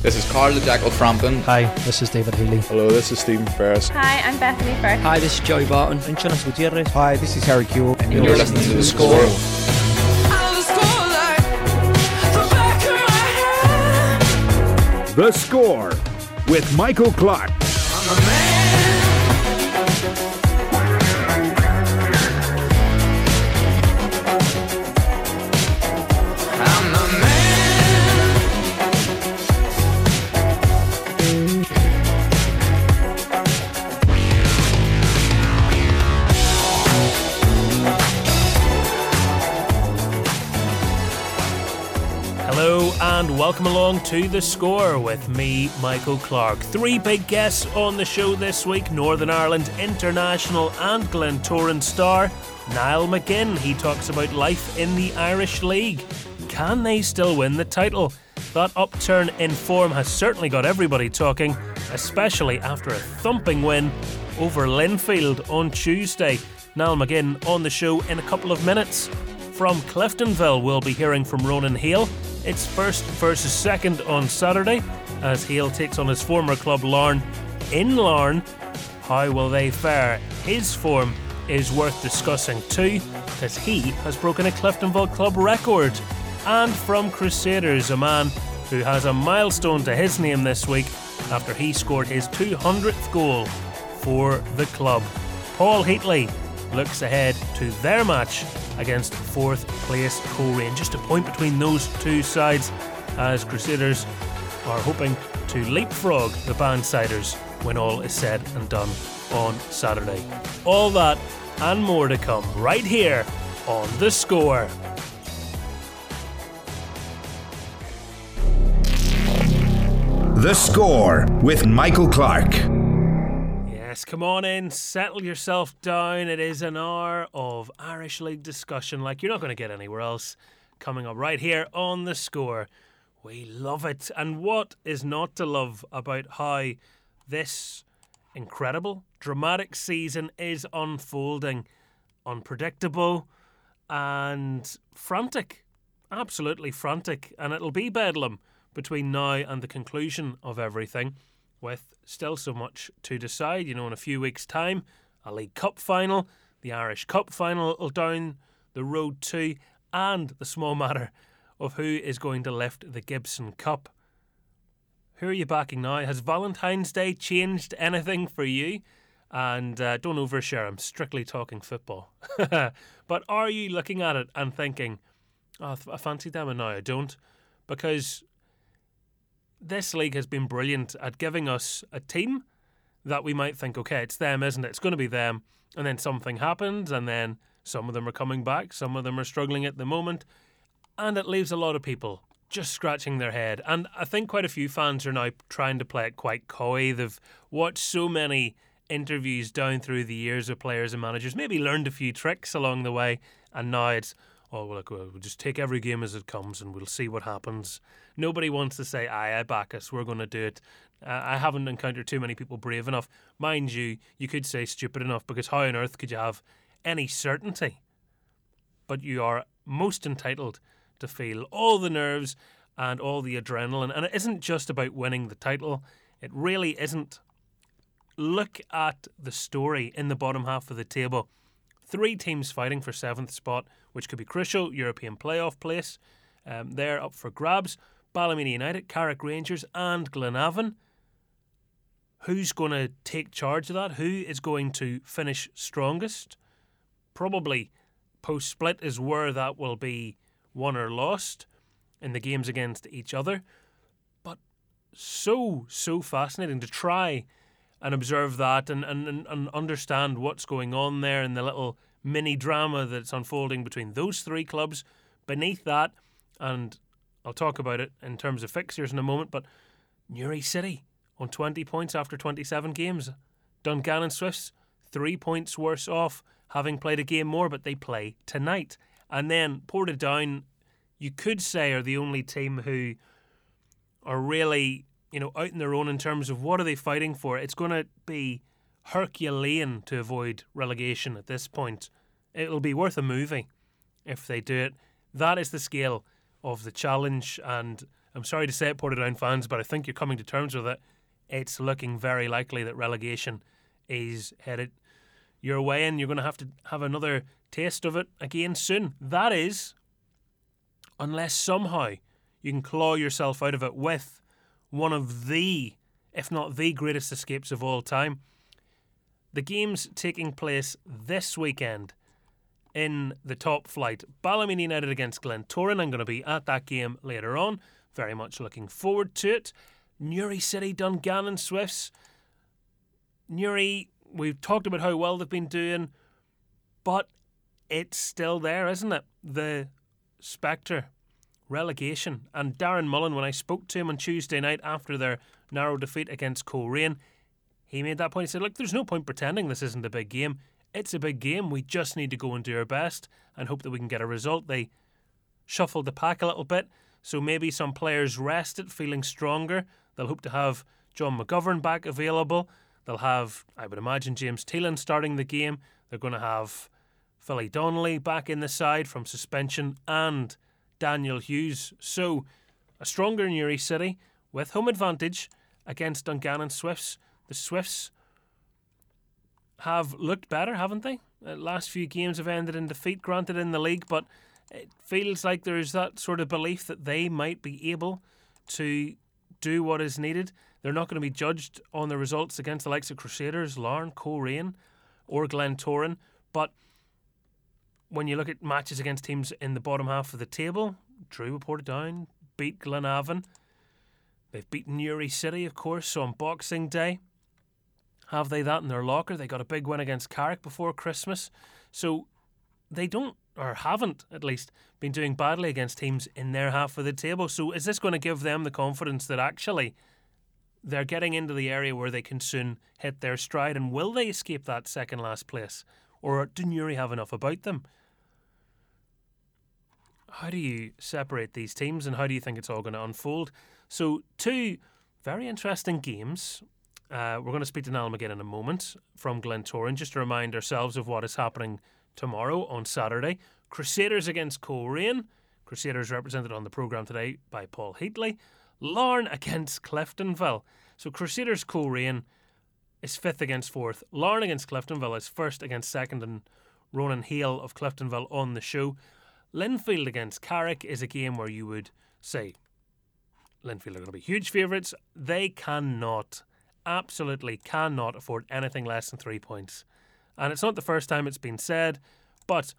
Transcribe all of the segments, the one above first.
This is Carl the Jackal Frampton. Hi, this is David Healy. Hello, this is Stephen Ferris. Hi, I'm Bethany Firth. Hi, this is Joey Barton. I'm Jonas Gutierrez. Hi, this is Harry Kewell. And you're, you're listening, listening to The Score. The Score with Michael Clark. And welcome along to The Score with me, Michael Clark. Three big guests on the show this week Northern Ireland International and Glentoran star Niall McGinn. He talks about life in the Irish League. Can they still win the title? That upturn in form has certainly got everybody talking, especially after a thumping win over Linfield on Tuesday. Niall McGinn on the show in a couple of minutes. From Cliftonville, we'll be hearing from Ronan Hale it's first versus second on Saturday as Hale takes on his former club Larne in Larne. How will they fare? His form is worth discussing too, as he has broken a Cliftonville club record. And from Crusaders, a man who has a milestone to his name this week after he scored his 200th goal for the club. Paul Heatley looks ahead to their match against fourth place Coleraine. Just a point between those two sides as Crusaders are hoping to leapfrog the Bandsiders when all is said and done on Saturday. All that and more to come right here on The Score. The Score with Michael Clark. Yes, come on in, settle yourself down. It is an hour of Irish League discussion like you're not going to get anywhere else. Coming up right here on the score. We love it. And what is not to love about how this incredible, dramatic season is unfolding? Unpredictable and frantic. Absolutely frantic. And it'll be bedlam between now and the conclusion of everything with still so much to decide. You know, in a few weeks' time, a League Cup final, the Irish Cup final down the road too, and the small matter of who is going to lift the Gibson Cup. Who are you backing now? Has Valentine's Day changed anything for you? And uh, don't overshare, I'm strictly talking football. but are you looking at it and thinking, oh, I fancy them and now I don't? Because this league has been brilliant at giving us a team that we might think, okay, it's them, isn't it? It's going to be them. And then something happens, and then some of them are coming back, some of them are struggling at the moment. And it leaves a lot of people just scratching their head. And I think quite a few fans are now trying to play it quite coy. They've watched so many interviews down through the years of players and managers, maybe learned a few tricks along the way, and now it's, oh, well, look, we'll just take every game as it comes and we'll see what happens. Nobody wants to say, aye, I back us, we're going to do it. Uh, I haven't encountered too many people brave enough. Mind you, you could say stupid enough because how on earth could you have any certainty? But you are most entitled to feel all the nerves and all the adrenaline. And it isn't just about winning the title, it really isn't. Look at the story in the bottom half of the table. Three teams fighting for seventh spot, which could be crucial European playoff place. Um, they're up for grabs. Ballymena United, Carrick Rangers, and Glenavon. Who's going to take charge of that? Who is going to finish strongest? Probably post split is where that will be won or lost in the games against each other. But so, so fascinating to try and observe that and, and, and understand what's going on there and the little mini drama that's unfolding between those three clubs. Beneath that, and I'll talk about it in terms of fixtures in a moment, but Newry City on 20 points after 27 games. Dungannon Swifts, three points worse off, having played a game more, but they play tonight. And then Portadown, you could say, are the only team who are really, you know, out in their own in terms of what are they fighting for. It's going to be Herculean to avoid relegation at this point. It'll be worth a movie if they do it. That is the scale of the challenge and I'm sorry to say it, Portadown fans, but I think you're coming to terms with it. It's looking very likely that relegation is headed your way, and you're going to have to have another taste of it again soon. That is, unless somehow you can claw yourself out of it with one of the, if not the greatest escapes of all time. The game's taking place this weekend in the top flight. Ballymena United against Glentoran. I'm going to be at that game later on. Very much looking forward to it. Newry City, Dungannon Swifts. Newry, we've talked about how well they've been doing, but it's still there, isn't it? The spectre, relegation. And Darren Mullen, when I spoke to him on Tuesday night after their narrow defeat against Coleraine, he made that point. He said, Look, there's no point pretending this isn't a big game. It's a big game. We just need to go and do our best and hope that we can get a result. They shuffled the pack a little bit, so maybe some players rested, feeling stronger. They'll hope to have John McGovern back available. They'll have, I would imagine, James Teelan starting the game. They're going to have Philly Donnelly back in the side from suspension and Daniel Hughes. So, a stronger Newry City with home advantage against Dungannon Swifts. The Swifts have looked better, haven't they? The last few games have ended in defeat, granted in the league, but it feels like there's that sort of belief that they might be able to do what is needed. They're not going to be judged on the results against the likes of Crusaders, Larne, Coleraine, or Glentoran. But when you look at matches against teams in the bottom half of the table, Drew reported down, beat Glenavon. They've beaten Newry City, of course, on Boxing Day. Have they that in their locker? They got a big win against Carrick before Christmas. So they don't, or haven't at least, been doing badly against teams in their half of the table. So is this going to give them the confidence that actually they're getting into the area where they can soon hit their stride? And will they escape that second last place? Or do Newry have enough about them? How do you separate these teams and how do you think it's all going to unfold? So, two very interesting games uh, we're going to speak to Niall again in a moment from Glentoran, just to remind ourselves of what is happening tomorrow on Saturday. Crusaders against Coleraine. Crusaders represented on the programme today by Paul Heatley. Larne against Cliftonville. So Crusaders Coleraine is fifth against fourth. Larne against Cliftonville is first against second, and Ronan Hale of Cliftonville on the show. Linfield against Carrick is a game where you would say Linfield are going to be huge favourites. They cannot absolutely cannot afford anything less than three points. And it's not the first time it's been said, but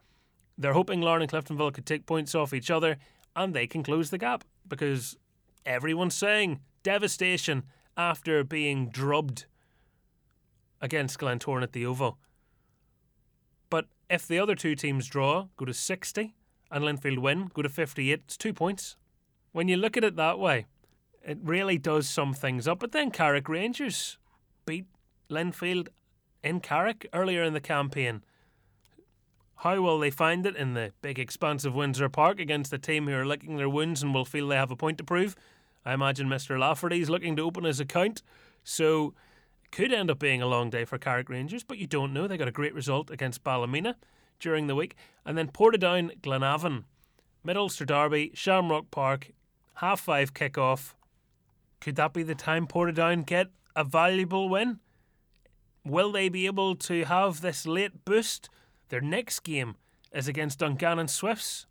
they're hoping Larne and Cliftonville could take points off each other and they can close the gap because everyone's saying devastation after being drubbed against Glentoran at the Oval. But if the other two teams draw, go to 60, and Linfield win, go to 58, it's two points. When you look at it that way, it really does sum things up. But then Carrick Rangers beat Linfield in Carrick earlier in the campaign. How will they find it in the big expansive Windsor Park against a team who are licking their wounds and will feel they have a point to prove? I imagine Mr. Lafferty's looking to open his account, so could end up being a long day for Carrick Rangers, but you don't know. They got a great result against Ballymena during the week. And then Portadown Glenavon, Mid Ulster Derby, Shamrock Park, half five kickoff. Could that be the time Portadown get a valuable win? Will they be able to have this late boost? Their next game is against Dungannon Swifts.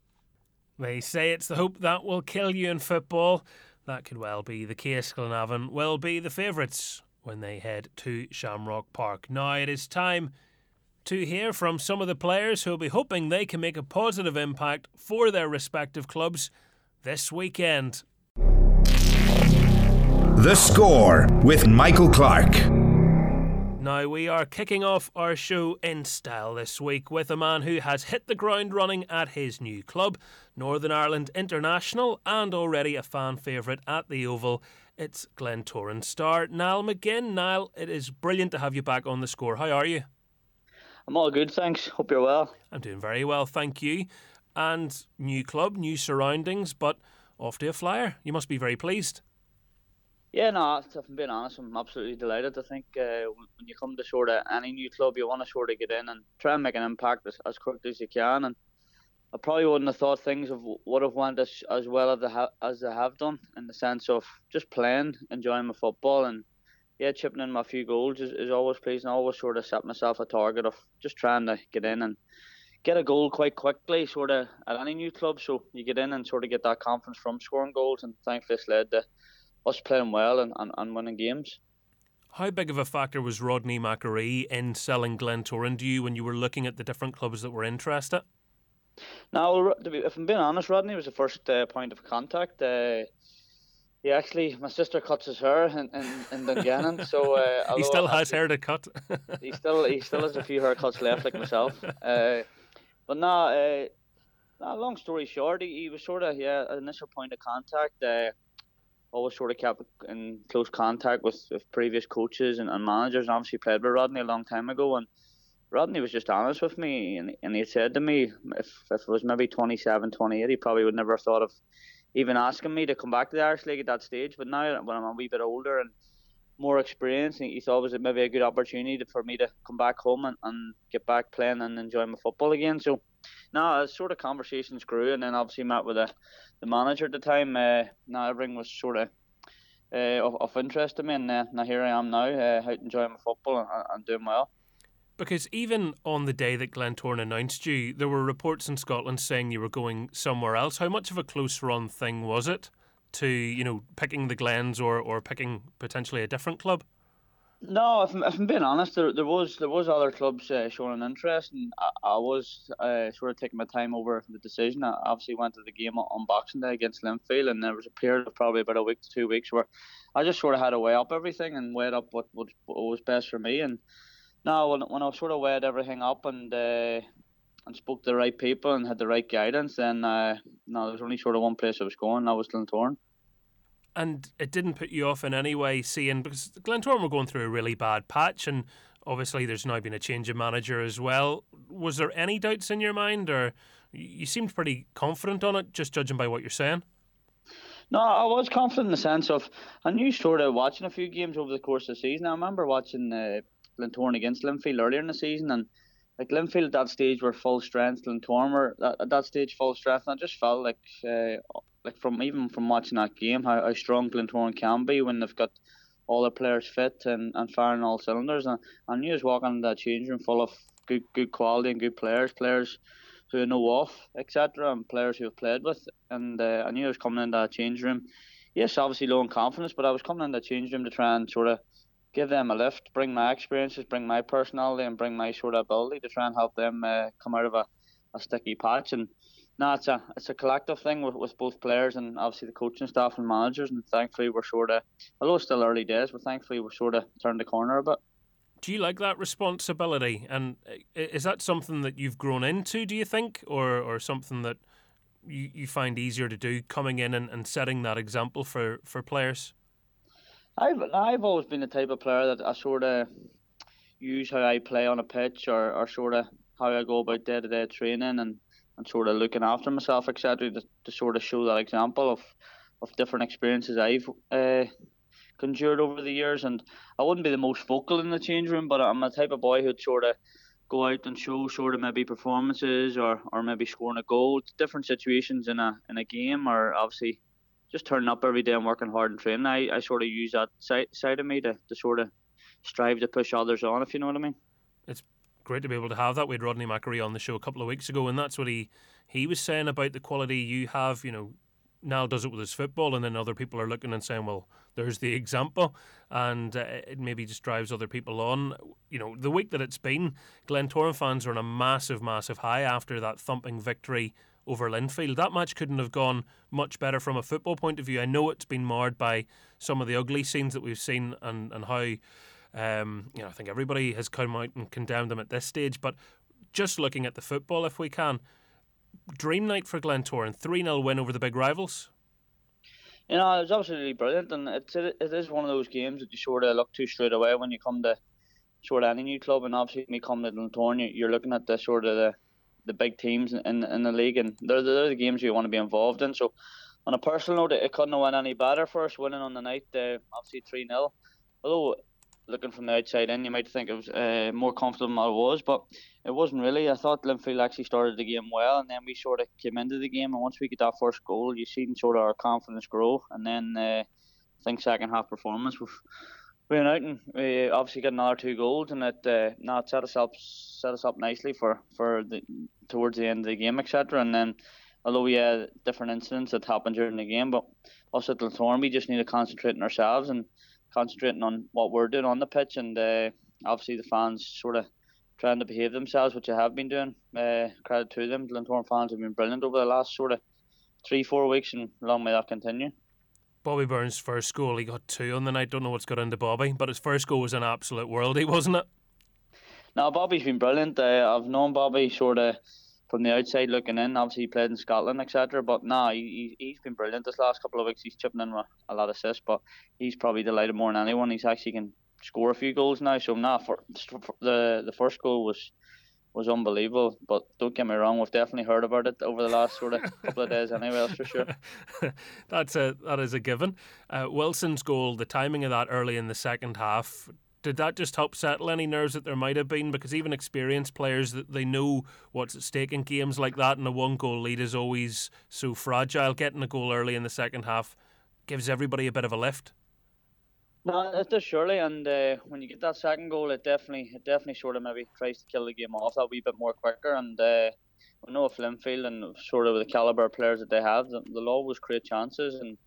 They say it's the hope that will kill you in football. That could well be the case. Glenavon will be the favourites when they head to Shamrock Park. Now it is time to hear from some of the players who will be hoping they can make a positive impact for their respective clubs this weekend. The Score with Michael Clark. Now, we are kicking off our show in style this week with a man who has hit the ground running at his new club, Northern Ireland International, and already a fan favourite at the Oval. It's Glentoran star Niall McGinn. Niall, it is brilliant to have you back on the score. How are you? I'm all good, thanks. Hope you're well. I'm doing very well, thank you. And new club, new surroundings, but off to a flyer. You must be very pleased. Yeah, no, if I'm being honest, I'm absolutely delighted. I think uh, when you come to sort of any new club, you want to sort of get in and try and make an impact as, as quickly as you can. And I probably wouldn't have thought things of would have went as, as well as they, ha- as they have done in the sense of just playing, enjoying my football, and yeah, chipping in my few goals is, is always pleasing. I always sort of set myself a target of just trying to get in and get a goal quite quickly, sort of at any new club. So you get in and sort of get that confidence from scoring goals, and thankfully it's led to us playing well and, and, and winning games. How big of a factor was Rodney McAree in selling Glentoran to you when you were looking at the different clubs that were interested? Now, if I'm being honest, Rodney was the first uh, point of contact. Uh, he actually, my sister cuts his hair in, in, in Dungannon, so uh, he still has hair to cut. he still he still has a few haircuts left, like myself. Uh, but now, uh, now, long story short, he, he was sort of yeah initial point of contact. Uh, always sort of kept in close contact with, with previous coaches and, and managers. And obviously played with Rodney a long time ago, and Rodney was just honest with me, and, and he said to me, if, if it was maybe 27, 28, he probably would never have thought of even asking me to come back to the Irish League at that stage. But now, when I'm a wee bit older and more experienced, he thought it was maybe a good opportunity for me to come back home and, and get back playing and enjoying my football again. So, now sort of conversations grew, and then obviously met with the, the manager at the time, uh, now everything was sort of uh, of, of interest to me, and uh, now here I am now, uh, out enjoying my football and, and doing well. Because even on the day that Glentoran announced you, there were reports in Scotland saying you were going somewhere else. How much of a close run thing was it to, you know, picking the Glens or, or picking potentially a different club? No, if, if I'm being honest, there, there was there was other clubs uh, showing an interest, and I, I was uh, sort of taking my time over the decision. I obviously went to the game on Boxing Day against Linfield, and there was a period of probably about a week to two weeks where I just sort of had to weigh up everything and weigh up what, what, what was best for me. And now, when, when I sort of weighed everything up and uh, and spoke to the right people and had the right guidance, then uh, no, there was only sort of one place I was going, and that was Glentoran and it didn't put you off in any way seeing because Glentoran were going through a really bad patch and obviously there's now been a change of manager as well. Was there any doubts in your mind or you seemed pretty confident on it just judging by what you're saying? No, I was confident in the sense of I knew sort of watching a few games over the course of the season. I remember watching uh, Glentoran against Linfield earlier in the season and like Linfield at that stage were full strength, Glentoran were at that stage full strength, and I just felt like uh, like from even from watching that game how, how strong Glentoran can be when they've got all the players fit and, and firing all cylinders. And I knew was walking in that change room full of good good quality and good players, players who know off, etc., and players who have played with. And uh, I knew I was coming in that change room. Yes, obviously low in confidence, but I was coming in that change room to try and sort of give them a lift, bring my experiences, bring my personality, and bring my sort of ability to try and help them uh, come out of a, a sticky patch. And no, it's a it's a collective thing with, with both players and obviously the coaching staff and managers. And thankfully, we're sort of, although it's still early days, but thankfully we're sort of turned the corner a bit. Do you like that responsibility? And is that something that you've grown into? Do you think, or or something that you, you find easier to do, coming in and, and setting that example for, for players? I've I've always been the type of player that I sort of use how I play on a pitch, or, or sort of how I go about day to day training, and and sort of looking after myself, etc. To, to sort of show that example of of different experiences I've uh, conjured over the years. And I wouldn't be the most vocal in the change room, but I'm a type of boy who'd sort of go out and show sort of maybe performances or, or maybe scoring a goal, different situations in a in a game, or obviously just turning up every day and working hard and training. I, I sort of use that side side of me to, to sort of strive to push others on, if you know what I mean. It's great to be able to have that. We had Rodney McAree on the show a couple of weeks ago, and that's what he he was saying about the quality you have. You know, Niall does it with his football, and then other people are looking and saying, "Well, there's the example," and uh, it maybe just drives other people on. You know, the week that it's been, Glentoran fans are on a massive, massive high after that thumping victory over Linfield. That match couldn't have gone much better from a football point of view. I know it's been marred by some of the ugly scenes that we've seen and and how um, you know, I think everybody has come out and condemned them at this stage. But just looking at the football, if we can, dream night for Glentoran, 3 0 win over the big rivals. You know, it was absolutely brilliant, and it's it is one of those games that you sort of look to straight away when you come to sort of any new club, and obviously you come to Glentoran, you're looking at the sort of the, the big teams in in the league, and they're, they're the games you want to be involved in. So, on a personal note, it couldn't have went any better for us winning on the night, uh, obviously three 0 Although looking from the outside in, you might think it was uh, more comfortable than I was, but it wasn't really. I thought Linfield actually started the game well, and then we sort of came into the game, and once we get that first goal, you see sort of our confidence grow, and then uh, I think second half performance, we've, we went out and we obviously got another two goals, and it uh, it set us up set us up nicely for for the towards the end of the game, etc. And then although we had different incidents that happened during the game, but us at Glentoran, we just need to concentrate on ourselves and concentrating on what we're doing on the pitch, and uh, obviously the fans sort of trying to behave themselves, which they have been doing. Uh, credit to them. Glentoran fans have been brilliant over the last sort of three, four weeks, and long may that continue. Bobby Burns' first goal, he got two on the night. Don't know what's got into Bobby, but his first goal was an absolute worldie, wasn't it? No, Bobby's been brilliant. Uh, I've known Bobby sort of from the outside looking in. Obviously, he played in Scotland, etc. But nah, he, he's been brilliant this last couple of weeks. He's chipping in with a lot of assists, but he's probably delighted more than anyone. He's actually can score a few goals now. So nah, for, for the the first goal was was unbelievable. But don't get me wrong, we've definitely heard about it over the last sort of couple of days anyway, that's for sure. that's a that is a given. Uh, Wilson's goal, the timing of that early in the second half, did that just help settle any nerves that there might have been? Because even experienced players, that they know what's at stake in games like that, and a one goal lead is always so fragile. Getting a goal early in the second half gives everybody a bit of a lift. No, it does surely, and uh, when you get that second goal, it definitely, it definitely sort of maybe tries to kill the game off that wee bit more quicker. And uh, I know if Linfield and sort of the caliber of players that they have, they'll always create chances. And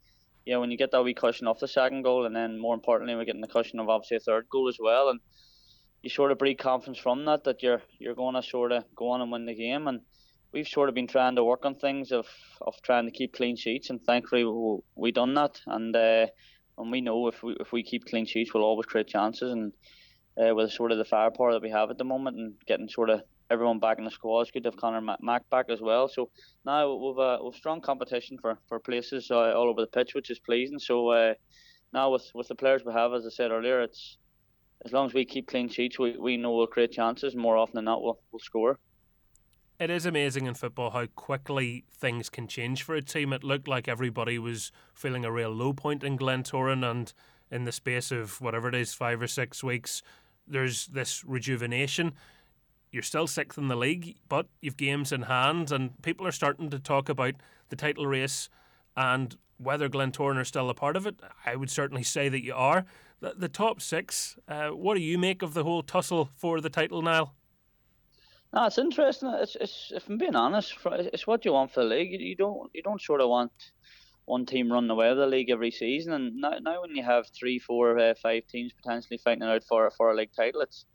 yeah, when you get that wee cushion off the second goal, and then more importantly, we're getting the cushion of obviously a third goal as well, and you sort of breed confidence from that that you're you're going to sort of go on and win the game. And we've sort of been trying to work on things of of trying to keep clean sheets, and thankfully we, we done that. And uh, and we know if we if we keep clean sheets, we'll always create chances. And uh, with sort of the firepower that we have at the moment, and getting sort of everyone back in the squad, it's good to have Connor Mack back as well. So now we've a we've strong competition for for places uh, all over the pitch, which is pleasing. So uh, now with with the players we have, as I said earlier, it's as long as we keep clean sheets, we, we know we'll create chances. More often than not, we'll we'll score it is amazing in football how quickly things can change for a team. It looked like everybody was feeling a real low point in Glentoran, and in the space of whatever it is, five or six weeks, there's this rejuvenation. You're still sixth in the league, but you've games in hand, and people are starting to talk about the title race and whether Glentoran are still a part of it. I would certainly say that you are. The, the top six, uh, what do you make of the whole tussle for the title, Niall? No, it's interesting. It's, it's if I'm being honest, it's what you want for the league. You, don't you don't sort of want one team running away with the league every season. And now, now when you have three, four, uh, five teams potentially fighting out for for a league title, it's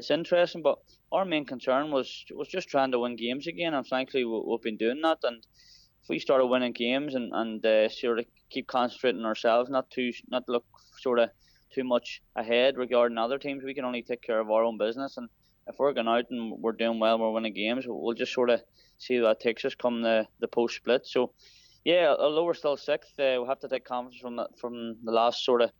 it's interesting. But our main concern was was just trying to win games again, and frankly, we, have been doing that. And if we started winning games and and uh, sort of keep concentrating ourselves, not too not look sort of too much ahead regarding other teams, we can only take care of our own business and if we're going out and we're doing well, we're winning games, we'll just sort of see what takes us come the, the post split. So, yeah, although we're still sixth, uh, we'll have to take confidence from the, from the last sort of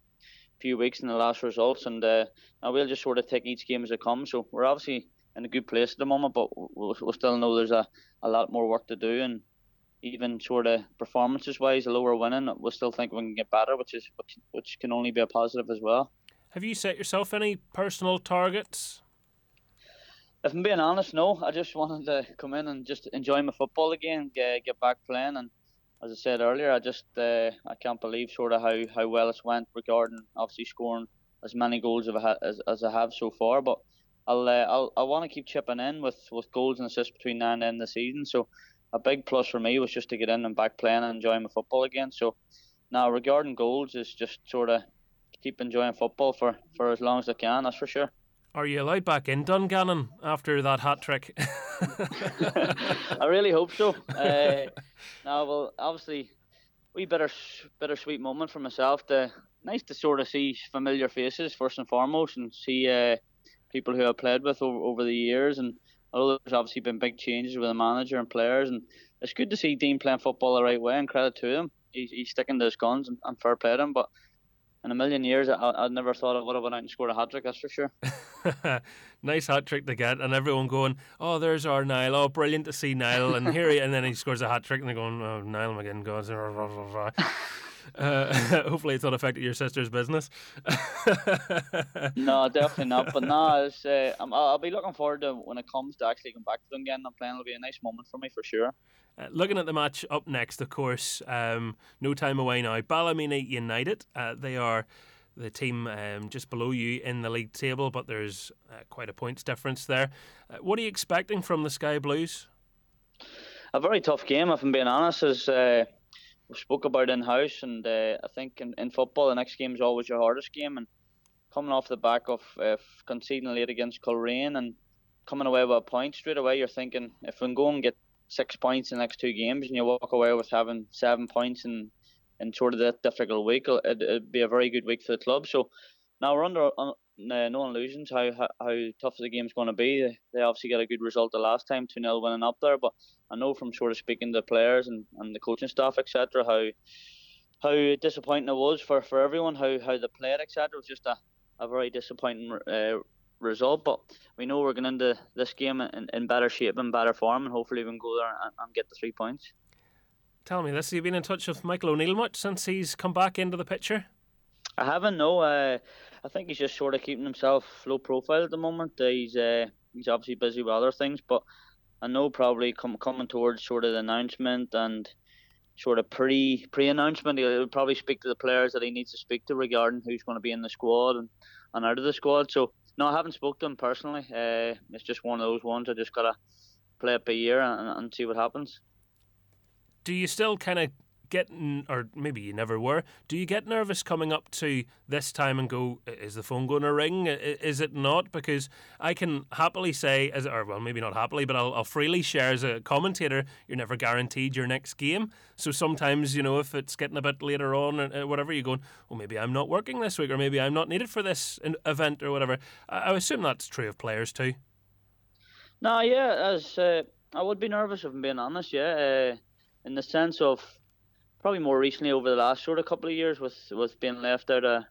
few weeks and the last results, and uh, we'll just sort of take each game as it comes. So we're obviously in a good place at the moment, but we'll, we'll still know there's a, a lot more work to do, and even sort of performances wise, although we're winning, we still think we can get better, which is which, which can only be a positive as well. Have you set yourself any personal targets? If I'm being honest, no. I just wanted to come in and just enjoy my football again, get, get back playing. And as I said earlier, I just uh, I can't believe sort of how, how well it's went regarding obviously scoring as many goals as, as I have so far. But I'll uh, I'll I want to keep chipping in with, with goals and assists between now and the end of the season. So a big plus for me was just to get in and back playing and enjoying my football again. So now regarding goals is just sort of keep enjoying football for, for as long as I can. That's for sure. Are you allowed back in Dungannon after that hat trick? I really hope so. Uh, now, well, obviously, we bitter bittersweet moment for myself. To, nice to sort of see familiar faces first and foremost, and see uh, people who I've played with over, over the years. And although there's obviously been big changes with the manager and players, and it's good to see Dean playing football the right way. And credit to him, he's, he's sticking to his guns and, and fair play to him. But in a million years, I, would never thought I would have went out and scored a hat trick. That's for sure. nice hat trick to get, and everyone going, "Oh, there's our Niall! Oh, brilliant to see Niall!" And here, he, and then he scores a hat trick, and they're going, "Oh, Niall McGinn goes." Uh, hopefully, it's not affected your sister's business. no, definitely not. But no, it's, uh, i will be looking forward to when it comes to actually going back to Dungannon and playing. It'll be a nice moment for me for sure. Uh, looking at the match up next, of course, um, no time away now. Ballymena United. Uh, they are the team um, just below you in the league table, but there's uh, quite a points difference there. Uh, what are you expecting from the Sky Blues? A very tough game, if I'm being honest. As uh, we spoke about in house, and uh, I think in, in football, the next game is always your hardest game. And coming off the back of uh, conceding late against Coleraine and coming away with a point straight away, you're thinking if we can go and get six points in the next two games, and you walk away with having seven points in in sort of that difficult week, it, would be a very good week for the club. So now we're under uh, no illusions how, how, how tough the game's going to be. They obviously got a good result the last time, 2 0 winning up there, but I know from sort of speaking to the players and, and the coaching staff, etc., how how disappointing it was for, for everyone, how, how they played, etc. It was just a, a very disappointing uh, result. But we know we're going into this game in, in better shape and better form, and hopefully we can go there and, and get the three points. Tell me this: Have you been in touch with Michael O'Neill much since he's come back into the picture? I haven't. No, uh, I think he's just sort of keeping himself low profile at the moment. Uh, he's uh, he's obviously busy with other things, but I know probably come, coming towards sort of the announcement and sort of pre pre announcement, he'll probably speak to the players that he needs to speak to regarding who's going to be in the squad and, and out of the squad. So no, I haven't spoke to him personally. Uh, it's just one of those ones I just gotta play it by ear and, and see what happens do you still kind of get, or maybe you never were, do you get nervous coming up to this time and go, is the phone going to ring? Is it not? Because I can happily say, as or well, maybe not happily, but I'll, I'll freely share as a commentator, you're never guaranteed your next game. So sometimes, you know, if it's getting a bit later on or whatever, you're going, well, maybe I'm not working this week, or maybe I'm not needed for this event or whatever. I, assume that's true of players too. No, yeah, as uh, I would be nervous if I'm being honest. Yeah, uh, in the sense of probably more recently over the last sort of couple of years with with being left out a,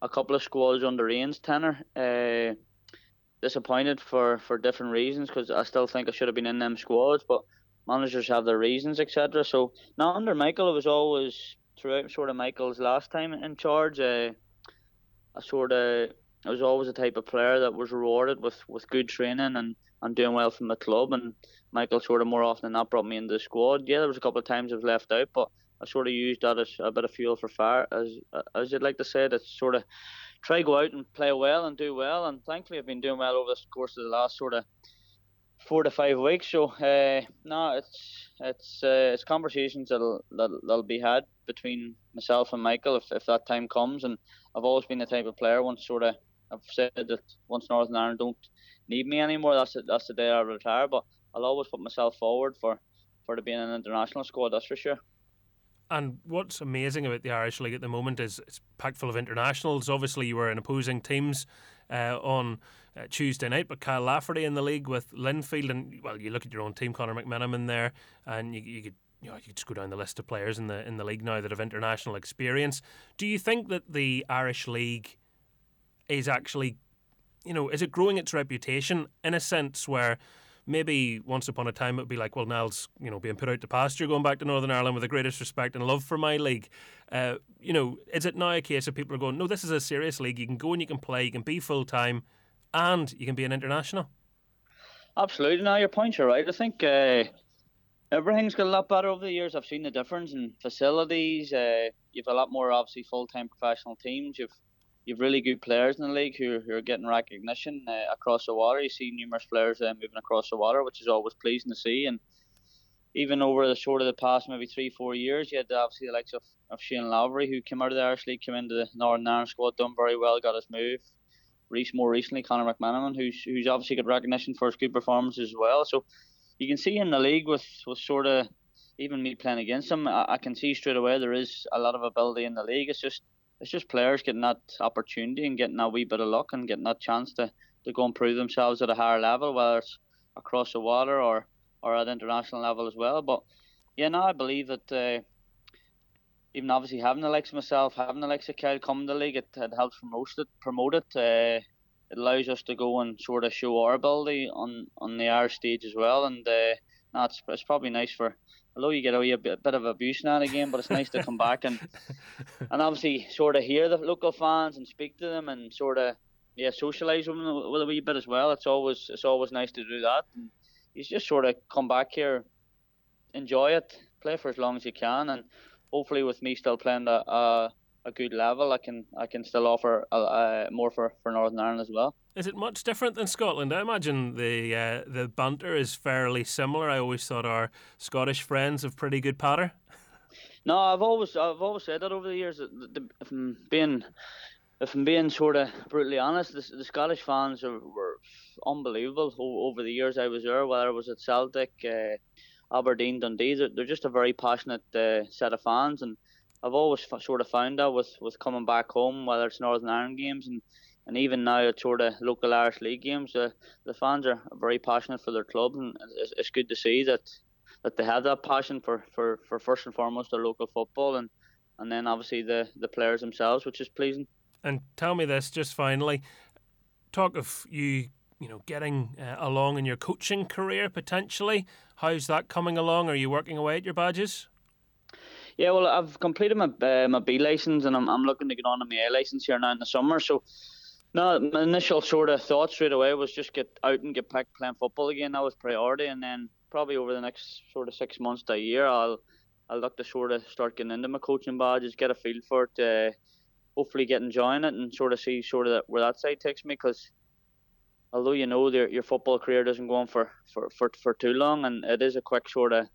a couple of squads under Ian's tenor. Uh, disappointed for, for different reasons because I still think I should have been in them squads, but managers have their reasons, etc. So now under Michael, it was always throughout sort of Michael's last time in charge. Uh, I sort of I was always a type of player that was rewarded with, with good training and, and doing well from the club. And Michael sort of more often than not brought me into the squad. Yeah, there was a couple of times I was left out, but I sort of used that as a bit of fuel for fire, as as you'd like to say. That sort of try go out and play well and do well. And thankfully, I've been doing well over the course of the last sort of four to five weeks. So uh, no, it's it's uh, it's conversations that'll, that'll that'll be had between myself and Michael if, if that time comes. And I've always been the type of player once sort of I've said that once Northern Ireland don't need me anymore, that's the, that's the day I retire. But I'll always put myself forward for for to be in an international squad. That's for sure. And what's amazing about the Irish League at the moment is it's packed full of internationals. Obviously, you were in opposing teams uh, on uh, Tuesday night, but Kyle Lafferty in the league with Linfield, and well, you look at your own team, Conor McMenamin there, and you, you could you know, you just go down the list of players in the in the league now that have international experience. Do you think that the Irish League is actually, you know, is it growing its reputation in a sense where maybe once upon a time it would be like, well, Niall's, you know, being put out to pasture going back to Northern Ireland with the greatest respect and love for my league. Uh, you know, is it now a case of people are going, no, this is a serious league. You can go and you can play, you can be full time, and you can be an international? Absolutely. Now, your points are right. I think uh, everything's got a lot better over the years. I've seen the difference in facilities. Uh, you've a lot more, obviously, full time professional teams. You've you've really good players in the league who, who are getting recognition uh, across the water. You see numerous players uh, moving across the water, which is always pleasing to see. And even over the short of the past maybe three, four years, you had obviously the likes of, of Shane Lavery, who came out of the Irish League, came into the Northern Ireland squad, done very well, got his move. Reese more recently, Conor McMenamin, who's who's obviously got recognition for his good performances as well. So you can see in the league with, with sort of even me playing against him, I, I can see straight away there is a lot of ability in the league. It's just it's just players getting that opportunity and getting that wee bit of luck and getting that chance to, to go and prove themselves at a higher level, whether it's across the water or, or at international level as well. But yeah, now I believe that uh, even obviously having the likes of myself, having the likes of Kyle come to the league, it, it helps promote it. Promote it. Uh, it allows us to go and sort of show our ability on, on the Irish stage as well. And uh, no, it's, it's probably nice for although you get a, wee bit, bit of abuse now and again, but it's nice to come back and and obviously sort of hear the local fans and speak to them and sort of yeah socialise with them with a wee bit as well. It's always it's always nice to do that. And you just sort of come back here, enjoy it, play for as long as you can, and hopefully with me still playing a a, a good level, I can I can still offer uh, uh, more for, for Northern Ireland as well. Is it much different than Scotland? I imagine the uh, the banter is fairly similar. I always thought our Scottish friends have pretty good patter. No, I've always I've always said that over the years. That the, if I'm being if I'm being sort of brutally honest, the, the Scottish fans are, were unbelievable over the years I was there. Whether it was at Celtic, uh, Aberdeen, Dundee, they're, they're, just a very passionate uh, set of fans, and I've always f- sort of found that with with coming back home, whether it's Northern Ireland games and and even now at sort of local Irish league games, uh, the fans are very passionate for their club, and it's, it's good to see that that they have that passion for, for, for first and foremost their local football, and and then obviously the the players themselves, which is pleasing. And tell me this, just finally, talk of you, you know, getting uh, along in your coaching career potentially. How's that coming along? Are you working away at your badges? Yeah, well, I've completed my uh, my B license, and I'm I'm looking to get on to my A license here now in the summer. So no, my initial sort of thought straight away was just get out and get back playing football again. That was priority, and then probably over the next sort of six months to a year, I'll I'll look to sort of start getting into my coaching badges, get a feel for it, uh, hopefully get enjoying it, and sort of see sort of where that side takes me. Because although you know your your football career doesn't go on for, for, for, for too long, and it is a quick sort of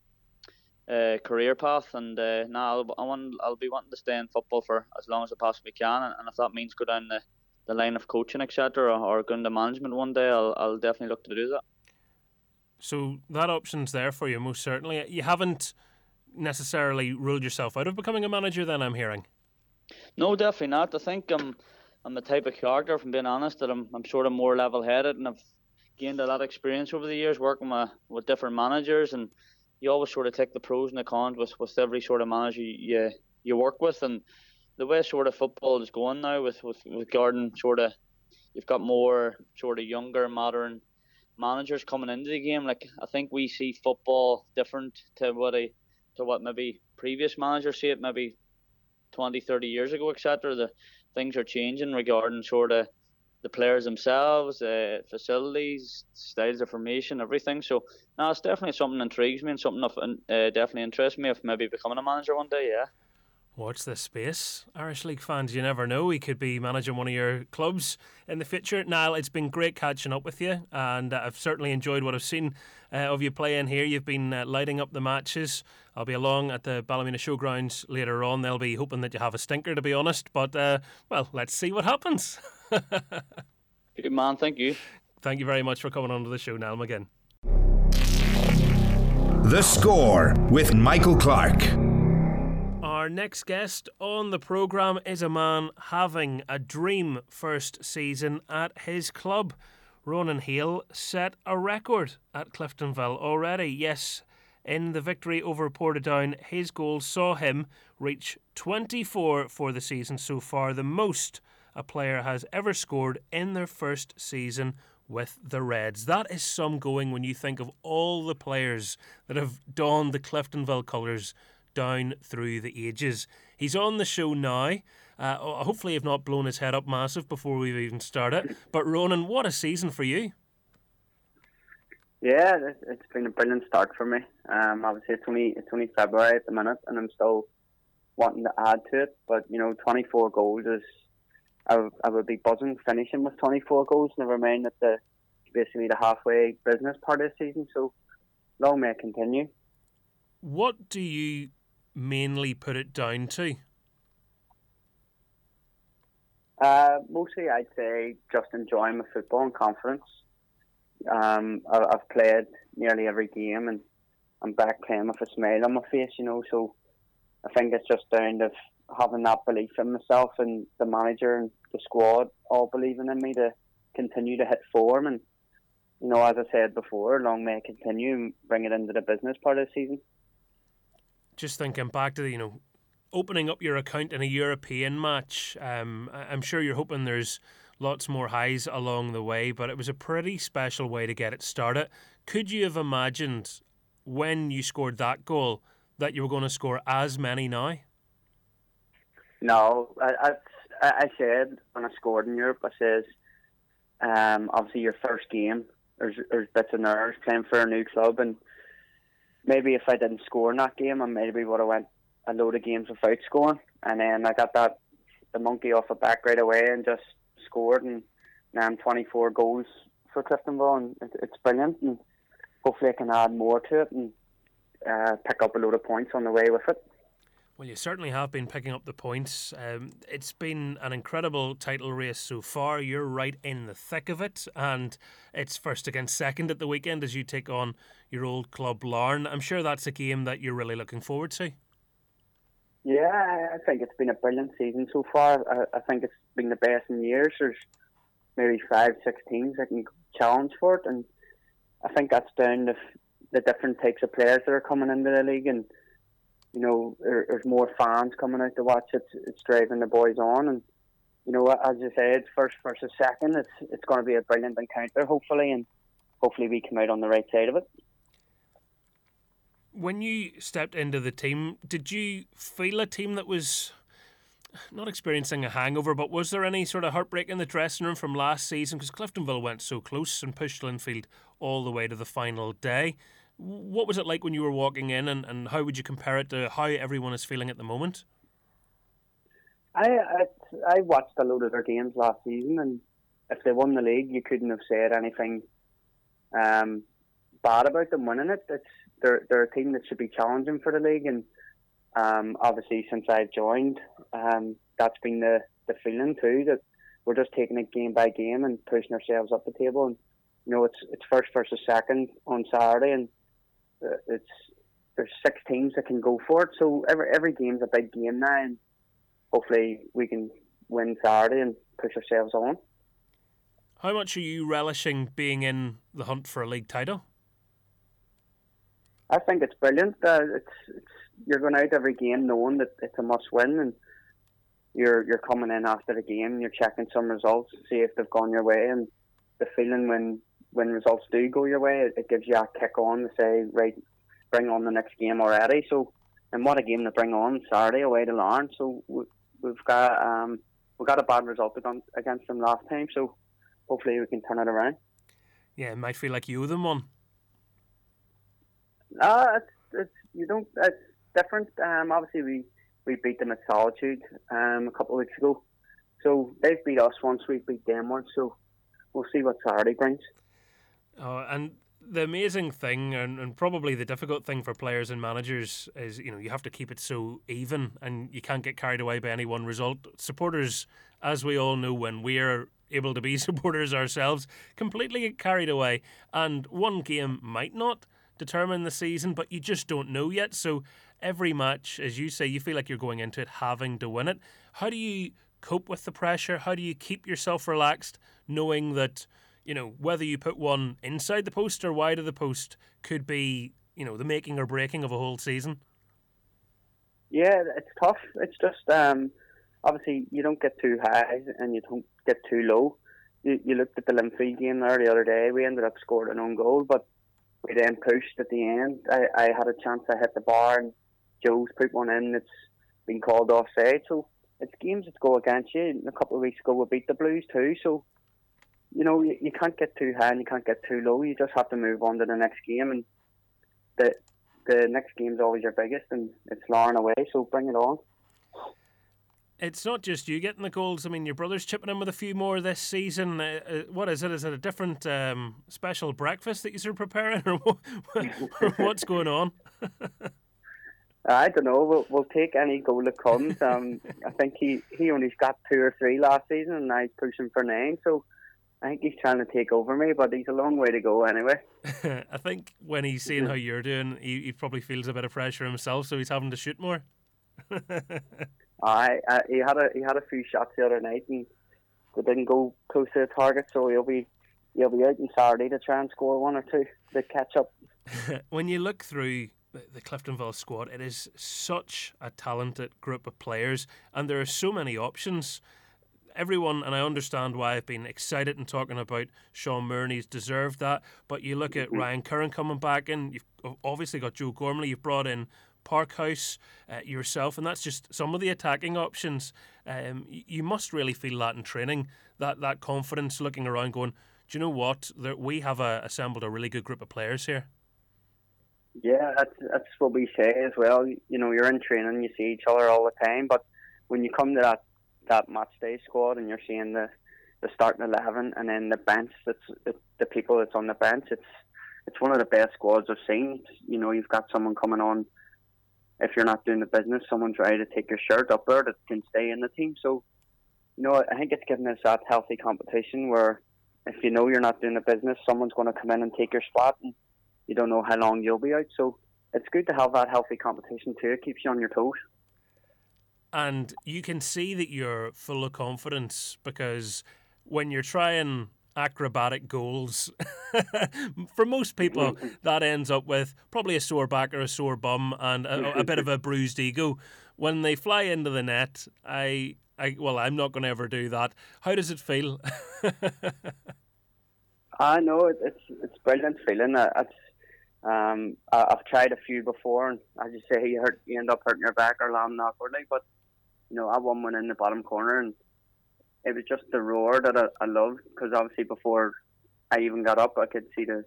uh, career path, and uh, now I'll, I want I'll be wanting to stay in football for as long as I possibly can, and, and if that means go down the the line of coaching, etc., or, or go into management one day, I'll, I'll definitely look to do that. So that option's there for you, most certainly. You haven't necessarily ruled yourself out of becoming a manager, then I'm hearing. No, definitely not. I think I'm I'm the type of character, from being honest, that I'm I'm sort of more level-headed, and I've gained a lot of experience over the years working with, with different managers, and you always sort of take the pros and the cons with, with every sort of manager you you work with, and the way sort of football is going now with with, with Gordon sort of you've got more sort of younger modern managers coming into the game. Like I think we see football different to what I to what maybe previous managers see it maybe 20 30 years ago etc the things are changing regarding sort of the players themselves uh, facilities styles of formation everything. So now it's definitely something that intrigues me and something uh, definitely interests me of maybe becoming a manager one day yeah Watch this space. Irish League fans, you never know. He could be managing one of your clubs in the future. Niall, it's been great catching up with you, and uh, I've certainly enjoyed what I've seen uh, of you playing here. You've been uh, lighting up the matches. I'll be along at the Ballymena Showgrounds later on. They'll be hoping that you have a stinker, to be honest. But, uh, well, let's see what happens. Good man, thank you. Thank you very much for coming on to the show, Niall McGinn. The Score with Michael Clark. Our next guest on the programme is a man having a dream first season at his club. Ronan Hale set a record at Cliftonville already. Yes, in the victory over Portadown, his goal saw him reach 24 for the season so far, the most a player has ever scored in their first season with the Reds. That is some going when you think of all the players that have donned the Cliftonville colours down through the ages. He's on the show now. Uh, hopefully, I've not blown his head up massive before we've even started. But Ronan, what a season for you! Yeah, it's been a brilliant start for me. Um, obviously, it's only it's only February at the minute, and I'm still wanting to add to it. But you know, 24 goals is I, would be buzzing finishing with 24 goals. Never mind at the basically the halfway business part of the season. So long may it continue. What do you mainly put it down to? Uh, mostly, I'd say just enjoying my football and confidence. Um, I, have played nearly every game, and I'm back playing with a smile on my face, you know. So I think it's just down to having that belief in myself and the manager and the squad all believing in me to continue to hit form. And you know, as I said before, long may it continue and bring it into the business part of the season just thinking back to the, you know, opening up your account in a European match. Um, I'm sure you're hoping there's lots more highs along the way, but it was a pretty special way to get it started. Could you have imagined when you scored that goal that you were going to score as many now? No, I, I, I said when I scored in Europe, I says, um, obviously your first game, there's there's bits of nerves playing for a new club, and maybe if I didn't score in that game, I maybe would have went a load of games without scoring, and then I got that the monkey off the back right away and just scored, and now I'm 24 goals for Cliftonville, and it, it's brilliant, and hopefully I can add more to it and uh, pick up a load of points on the way with it. Well, you certainly have been picking up the points. Um, it's been an incredible title race so far. You're right in the thick of it, and it's first against second at the weekend as you take on your old club, Larne. I'm sure that's a game that you're really looking forward to. Yeah, I think it's been a brilliant season so far. I, I think it's been the best in years. There's maybe five, six teams that can challenge for it, and I think that's down to the different types of players that are coming into the league and you know, there, there's more fans coming out to watch it. It's driving the boys on, and you know, as you said, first versus second, it's it's going to be a brilliant encounter, hopefully, and hopefully we come out on the right side of it. When you stepped into the team, did you feel a team that was not experiencing a hangover, but was there any sort of heartbreak in the dressing room from last season? Because Cliftonville went so close and pushed Linfield all the way to the final day. What was it like when you were walking in, and, and how would you compare it to how everyone is feeling at the moment? I, I I watched a load of their games last season, and if they won the league, you couldn't have said anything um, bad about them winning it. It's they're they're a team that should be challenging for the league, and um, obviously since I've joined, um, that's been the the feeling too that we're just taking it game by game and pushing ourselves up the table. And you know, it's it's first versus second on Saturday, and it's there's six teams that can go for it. So every every game's a big game now, and hopefully we can win Saturday and push ourselves on. How much are you relishing being in the hunt for a league title? I think it's brilliant. Uh, it's, it's you're going out every game knowing that it's a must win, and you're you're coming in after the game, you're checking some results, see if they've gone your way, and the feeling when when results do go your way, it, it gives you a kick on to say, right, bring on the next game already. So, and what a game to bring on Saturday away to Larne. So we, we've got um, we got a bad result against them last time. So hopefully we can turn it around. Yeah, it might feel like you them one. No, it's, it's you don't. It's different. Um, obviously we we beat them at Solitude um, a couple of weeks ago. So they've beat us once, we beat them once. So we'll see what Saturday brings. Oh, and the amazing thing, and, and probably the difficult thing for players and managers, is you know you have to keep it so even, and you can't get carried away by any one result. Supporters, as we all know, when we're able to be supporters ourselves, completely get carried away, and one game might not determine the season, but you just don't know yet. So every match, as you say, you feel like you're going into it having to win it. How do you cope with the pressure? How do you keep yourself relaxed, knowing that? You know, whether you put one inside the post or wide of the post could be, you know, the making or breaking of a whole season. Yeah, it's tough. It's just um, obviously you don't get too high and you don't get too low. You, you looked at the Linfield game there the other day. We ended up scoring an own goal, but we then pushed at the end. I, I had a chance to hit the bar, and Joe's put one in that's been called offside. So it's games that go against you. And A couple of weeks ago, we beat the Blues too. So you know, you, you can't get too high and you can't get too low. You just have to move on to the next game, and the the next game is always your biggest, and it's Larne away, so bring it on. It's not just you getting the goals. I mean, your brother's chipping in with a few more this season. Uh, uh what is it? Is it a different um, special breakfast that you're preparing, or what's going on? I don't know. We'll, we'll take any goal that comes. Um, I think he, he only got two or three last season, and I pushing for nine. So I think he's trying to take over me, but he's a long way to go anyway. I think when he's seeing how you're doing, he, he probably feels a bit of pressure himself, so he's having to shoot more. I uh, he had a he had a few shots the other night and they didn't go close to the target, so he'll be he'll be out on Saturday to try and score one or two to catch up. when you look through the, the Cliftonville squad, it is such a talented group of players, and there are so many options everyone, and I understand why I've been excited and talking about Sean Murney's deserved that. But you look at mm-hmm. Ryan Curran coming back in, you've obviously got Joe Gormley, you've brought in Parkhouse, uh, yourself, and that's just some of the attacking options. Um, you must really feel that in training, that that confidence, looking around, going, "Do you know what? There, we have a, assembled a really good group of players here." Yeah, that's that's what we say as well. You know, you're in training, you see each other all the time, but when you come to that that match day squad and you're seeing the the starting eleven and then the bench, that's the, the people that's on the bench. It's it's one of the best squads I've seen. You know, you've got someone coming on. If you're not doing the business, someone's ready to take your shirt up there that can stay in the team. So, you know, I think it's giving us that healthy competition where if you know you're not doing the business, someone's going to come in and take your spot, and you don't know how long you'll be out. So it's good to have that healthy competition too. It keeps you on your toes. And you can see that you're full of confidence because when you're trying acrobatic goals. For most people, that ends up with probably a sore back or a sore bum and a, a, bit of a bruised ego. When they fly into the net, I, I well, I'm not going to ever do that. How does it feel? I know it, it's it's brilliant feeling. It's um, I've tried a few before, and as you say, you hurt, you end up hurting your back or landing awkwardly. But you know, I won one in the bottom corner, and it was just the roar that I, I loved because obviously before I even got up, I could see the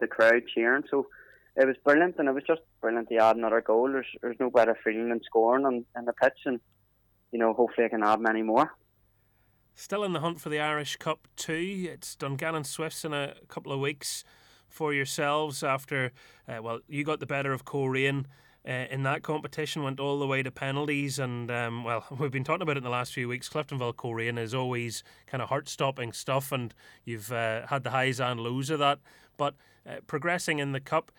the crowd cheering. So it was brilliant, and it was just brilliant to add another goal. There's there's no better feeling than scoring on, on the pitch, and you know hopefully I can add many more. Still in the hunt for the Irish Cup too. It's Dungannon Swifts in a couple of weeks for yourselves after uh, well you got the better of Coleraine uh, in that competition went all the way to penalties. And, um, well, we've been talking about it in the last few weeks. Cliftonville Coleraine is always kind of heart stopping stuff, and you've uh, had the highs and lows of that. But uh, progressing in the Cup,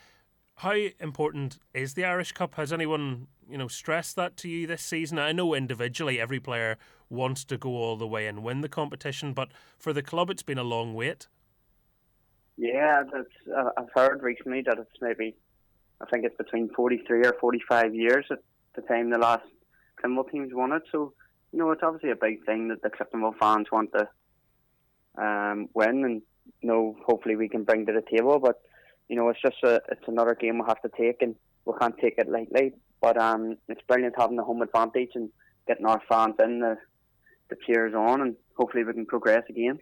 how important is the Irish Cup? Has anyone, you know, stressed that to you this season? I know individually every player wants to go all the way and win the competition, but for the club, it's been a long wait. Yeah, that's, I've heard recently that it's maybe I think it's between 43 or 45 years at the time the last Cliftonville teams won it. So, you know, it's obviously a big thing that the Cliftonville fans want to um, win and, you know, hopefully we can bring to the table. But, you know, it's just a, it's another game we'll have to take and we can't take it lightly. But um, it's brilliant having the home advantage and getting our fans in, the, the cheers on, and hopefully we can progress again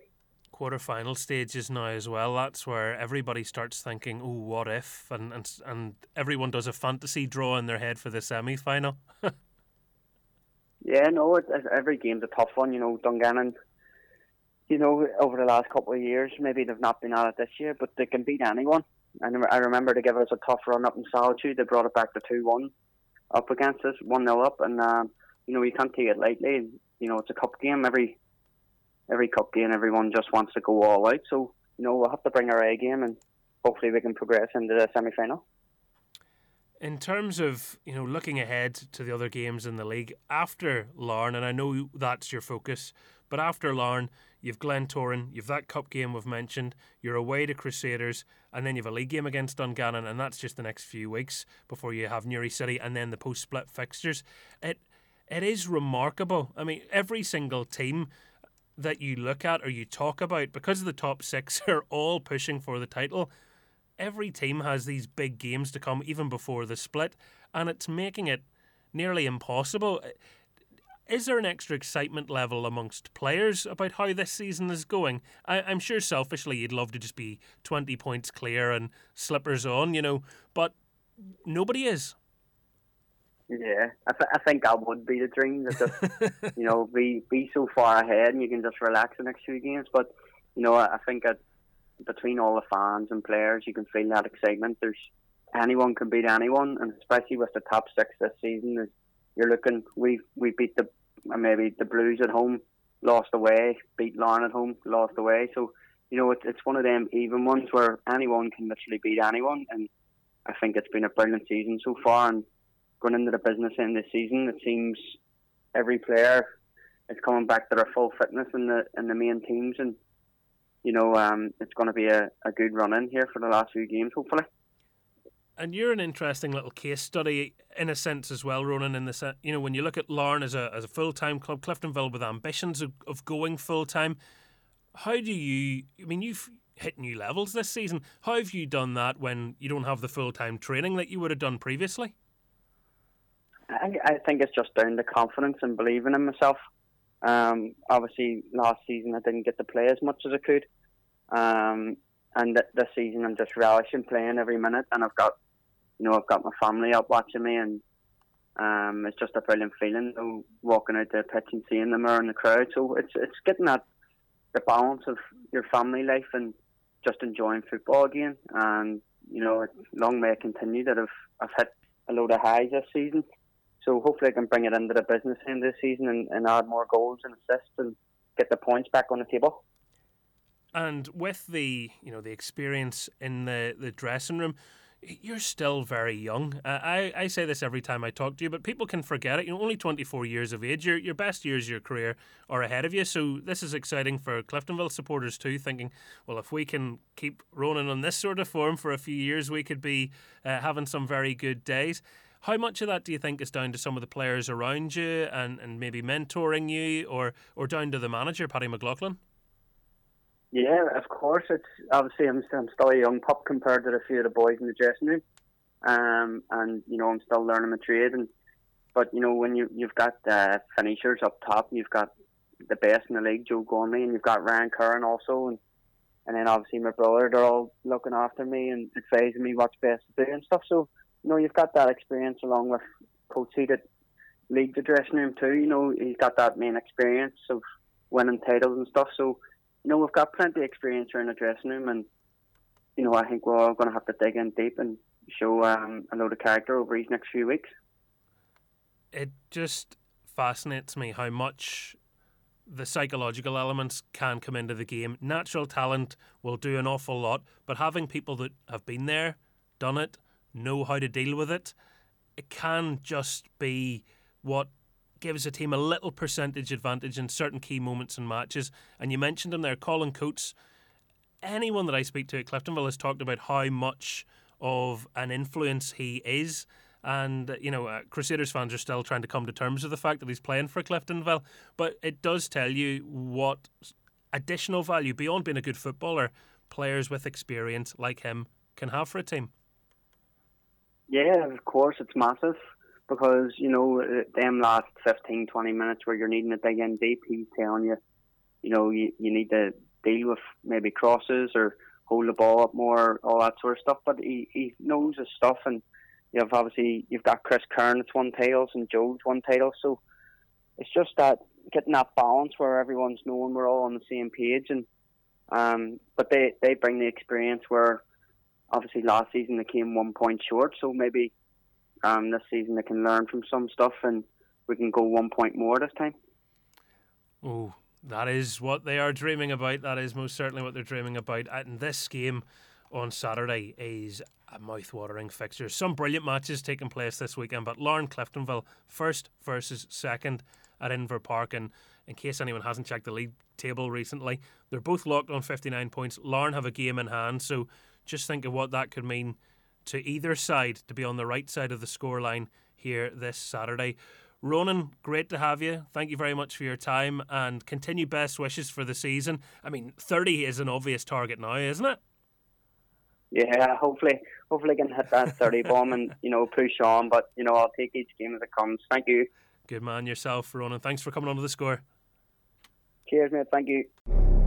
quarterfinal stages now as well. That's where everybody starts thinking, "Oh, what if?" and and and everyone does a fantasy draw in their head for the semi final. yeah, no, it, every game's a tough one. You know, Dungannon. You know, over the last couple of years, maybe they've not been at it this year, but they can beat anyone. And I remember they gave us a tough run up in Solitude. They brought it back to two one up against us, one 0 up, and um, you know you can't take it lightly. You know, it's a cup game. Every every cup game, everyone just wants to go all out. So you know we'll have to bring our A game, and hopefully we can progress into the semi final. In terms of you know looking ahead to the other games in the league after Larne, and I know that's your focus, but after Larne, you've Glentoran, you've that cup game we've mentioned, you're away to Crusaders, and then you've a league game against Dungannon, and that's just the next few weeks before you have Newry City, and then the post-split fixtures. It it is remarkable. I mean, every single team that you look at or you talk about, because the top six are all pushing for the title, every team has these big games to come even before the split, and it's making it nearly impossible. Is there an extra excitement level amongst players about how this season is going? I, am sure selfishly you'd love to just be 20 points clear and slippers on, you know, but nobody is. Yeah, I, th- I think that would be the dream. That just, you know, be be so far ahead and you can just relax the next few games. But you know, I, I think that between all the fans and players, you can feel that excitement. There's anyone can beat anyone, and especially with the top six this season, is you're looking. We we beat the uh, maybe the Blues at home, lost away, beat Larne at home, lost away. So you know, it's it's one of them even ones where anyone can literally beat anyone, and I think it's been a brilliant season so far. And going into the business end of the season, it seems every player is coming back to their full fitness in the in the main teams, and you know um, it's going to be a, a good run in here for the last few games, hopefully. And you're an interesting little case study in a sense as well, Ronan. In the you know when you look at Larne as a as a full time club, Cliftonville with ambitions of, of going full time. How do you? I mean, you've hit new levels this season. How have you done that when you don't have the full time training that you would have done previously? I, I think it's just down to confidence and believing in myself. Um, obviously, last season I didn't get to play as much as I could, um, and th- this season I'm just relishing playing every minute. And I've got, you know, I've got my family up watching me, and um, it's just a brilliant feeling. Know, walking out the pitch and seeing them around the crowd. So it's it's getting that the balance of your family life and just enjoying football again. And you know, long may it continue that I've I've hit a load of highs this season. So hopefully I can bring it into the business end the season and, and add more goals and assists and get the points back on the table. And with the you know the experience in the, the dressing room, you're still very young. Uh, I, I say this every time I talk to you, but people can forget it. You're only 24 years of age. Your your best years of your career are ahead of you. So this is exciting for Cliftonville supporters too, thinking, well, if we can keep rolling on this sort of form for a few years, we could be uh, having some very good days. How much of that do you think is down to some of the players around you and, and maybe mentoring you, or or down to the manager, Paddy McLaughlin? Yeah, of course. It's obviously I'm, I'm still a young pup compared to a few of the boys in the dressing room, um, and you know I'm still learning my trade. And but you know when you you've got uh, finishers up top, you've got the best in the league, Joe Gormley, and you've got Ryan Curran also, and and then obviously my brother. They're all looking after me and advising me what's best to do and stuff. So you know you've got that experience along with Coatesy that leads the dressing room too. You know he's got that main experience of winning titles and stuff. So you know, we've got plenty of experience around the dressing room, and you know, I think we're all going to have to dig in deep and show um, a load of character over these next few weeks. It just fascinates me how much the psychological elements can come into the game. Natural talent will do an awful lot, but having people that have been there, done it, know how to deal with it, it can just be what gives a team a little percentage advantage in certain key moments in matches. And you mentioned him there, Colin Coates. Anyone that I speak to at Cliftonville has talked about how much of an influence he is. And, you know, uh, Crusaders fans are still trying to come to terms with the fact that he's playing for Cliftonville. But it does tell you what additional value, beyond being a good footballer, players with experience like him can have for a team. Yeah, of course, it's massive because you know them last 15, 20 minutes where you're needing in deep. He's telling you, you know, you, you need to deal with maybe crosses or hold the ball up more, all that sort of stuff. But he, he knows his stuff, and you have obviously you've got Chris Kern that's won titles and Joe's one titles, so it's just that getting that balance where everyone's knowing we're all on the same page, and um, but they they bring the experience where obviously last season they came one point short, so maybe um, this season they can learn from some stuff and we can go one point more this time. Oh, that is what they are dreaming about. That is most certainly what they're dreaming about. And this game on Saturday is a mouth-watering fixture. Some brilliant matches taking place this weekend, but Larne Cliftonville first versus second at Inver Park. And in case anyone hasn't checked the league table recently, they're both locked on 59 points. Larne have a game in hand, so just think of what that could mean to either side to be on the right side of the scoreline here this Saturday. Ronan, great to have you. Thank you very much for your time and continue best wishes for the season. I mean, 30 is an obvious target now, isn't it? Yeah, hopefully, hopefully I can hit that 30 bomb and, you know, push on, but, you know, I'll take each game as it comes. Thank you. Good man yourself, Ronan. Thanks for coming on to the score. Cheers, mate. Thank you.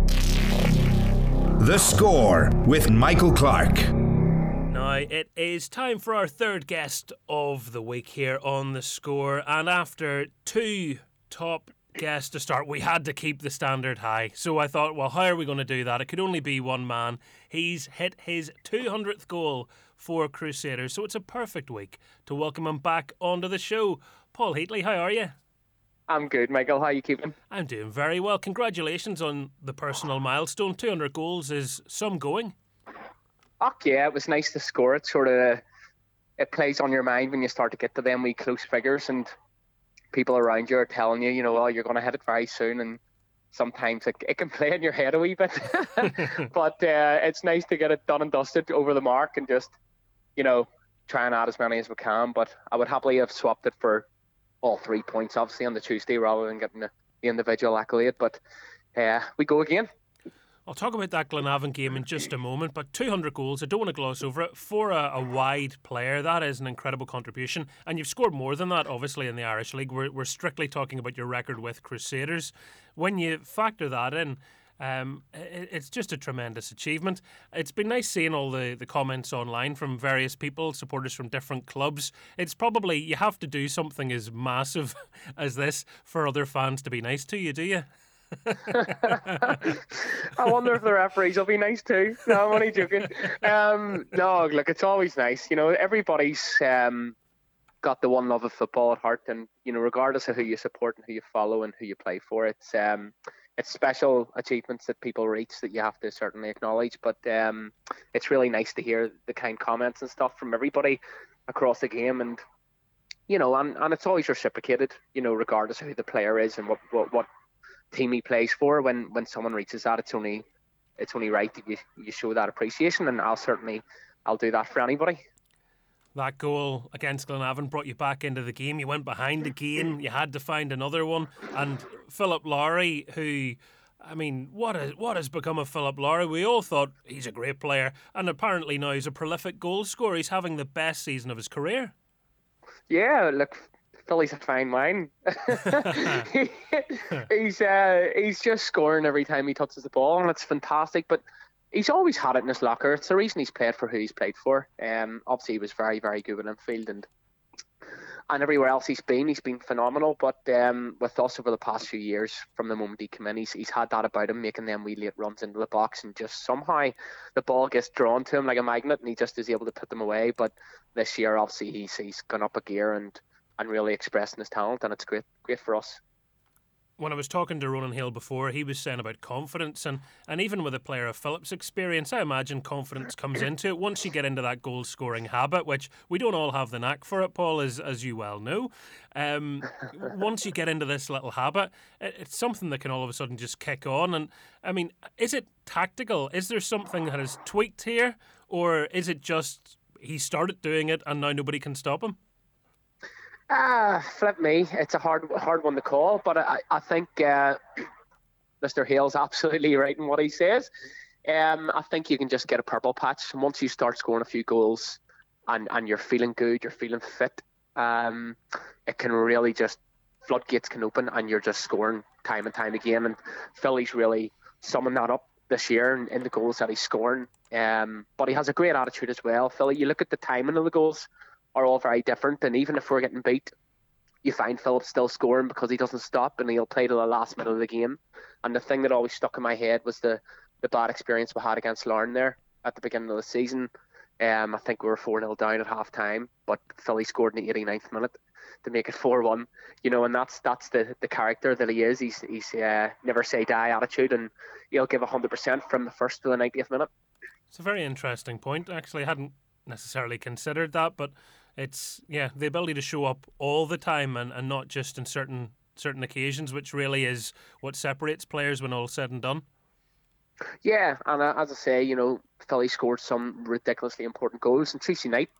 The score with Michael Clark. Now, it is time for our third guest of the week here on the score. And after two top guests to start, we had to keep the standard high. So I thought, well, how are we going to do that? It could only be one man. He's hit his 200th goal for Crusaders. So it's a perfect week to welcome him back onto the show. Paul Heatley, how are you? I'm good, Michael. How are you keeping? I'm doing very well. Congratulations on the personal milestone. 200 goals is some going. Oh yeah, it was nice to score it. Sort of, it plays on your mind when you start to get to them wee close figures, and people around you are telling you, you know, oh, you're going to hit it very soon, and sometimes it, it can play in your head a wee bit. but uh, it's nice to get it done and dusted over the mark, and just, you know, try and add as many as we can. But I would happily have swapped it for all three points, obviously, on the Tuesday rather than getting the, the individual accolade. But uh, we go again. I'll talk about that Glenavon game in just a moment, but 200 goals, I don't want to gloss over it. For a, a, wide player, that is an incredible contribution. And you've scored more than that, obviously, in the Irish League. We're, we're strictly talking about your record with Crusaders. When you factor that in, um, it, it's just a tremendous achievement. It's been nice seeing all the, the comments online from various people, supporters from different clubs. It's probably, you have to do something as massive as this for other fans to be nice to you, do you? I wonder if the referees will be nice too. No, I'm only joking. Um, no, look, it's always nice. You know, everybody's um, got the one love of football at heart, and you know, regardless of who you support and who you follow and who you play for, it's um, it's special achievements that people reach that you have to certainly acknowledge. But um, it's really nice to hear the kind comments and stuff from everybody across the game, and you know, and, and it's always reciprocated. You know, regardless of who the player is and what what, what team he plays for. When when someone reaches that, it's only it's only right that you, you show that appreciation, and I'll certainly I'll do that for anybody. That goal against Glenavon brought you back into the game. You went behind again. You had to find another one. And Philip Lowry, who, I mean, what has, what has become of Philip Lowry? We all thought he's a great player. And apparently now he's a prolific goal scorer. He's having the best season of his career. Yeah, look, Philly's a fine wine. he's uh, he's just scoring every time he touches the ball, and it's fantastic. But he's always had it in his locker. It's the reason he's played for who he's played for. Um, obviously, he was very, very good in Linfield and and everywhere else he's been, he's been phenomenal. But um, with us over the past few years, from the moment he came in, he's, he's had that about him, making them wee late runs into the box, and just somehow the ball gets drawn to him like a magnet, and he just is able to put them away. But this year, obviously, he's he's gone up a gear and and really expressing his talent, and it's great, great for us. When I was talking to Ronan Hale before, he was saying about confidence, and, and even with a player of Phillips' experience, I imagine confidence comes into it once you get into that goal scoring habit, which we don't all have the knack for it, Paul, as, as you well know. Um, once you get into this little habit, it, it's something that can all of a sudden just kick on. And I mean, is it tactical? Is there something that is tweaked here, or is it just he started doing it and now nobody can stop him? Ah, flip me. It's a hard, hard one to call, but I, I think uh, Mr. Hale's absolutely right in what he says. Um, I think you can just get a purple patch and once you start scoring a few goals, and and you're feeling good, you're feeling fit. Um, it can really just floodgates can open, and you're just scoring time and time again. And Philly's really summing that up this year in, in the goals that he's scoring. Um, but he has a great attitude as well. Philly, you look at the timing of the goals are all very different. And even if we're getting beat, you find Phillips still scoring because he doesn't stop and he'll play to the last minute of the game. And the thing that always stuck in my head was the, the bad experience we had against Larne there at the beginning of the season. Um, I think we were 4 0 down at half time, but Philly scored in the 89th minute to make it 4 1. You know, and that's that's the, the character that he is. He's, he's uh, never say die attitude, and he'll give 100% from the first to the 90th minute. It's a very interesting point. Actually, I hadn't necessarily considered that, but it's yeah the ability to show up all the time and, and not just in certain certain occasions, which really is what separates players when all's said and done. Yeah, and uh, as I say, you know, Philly scored some ridiculously important goals, and Tuesday night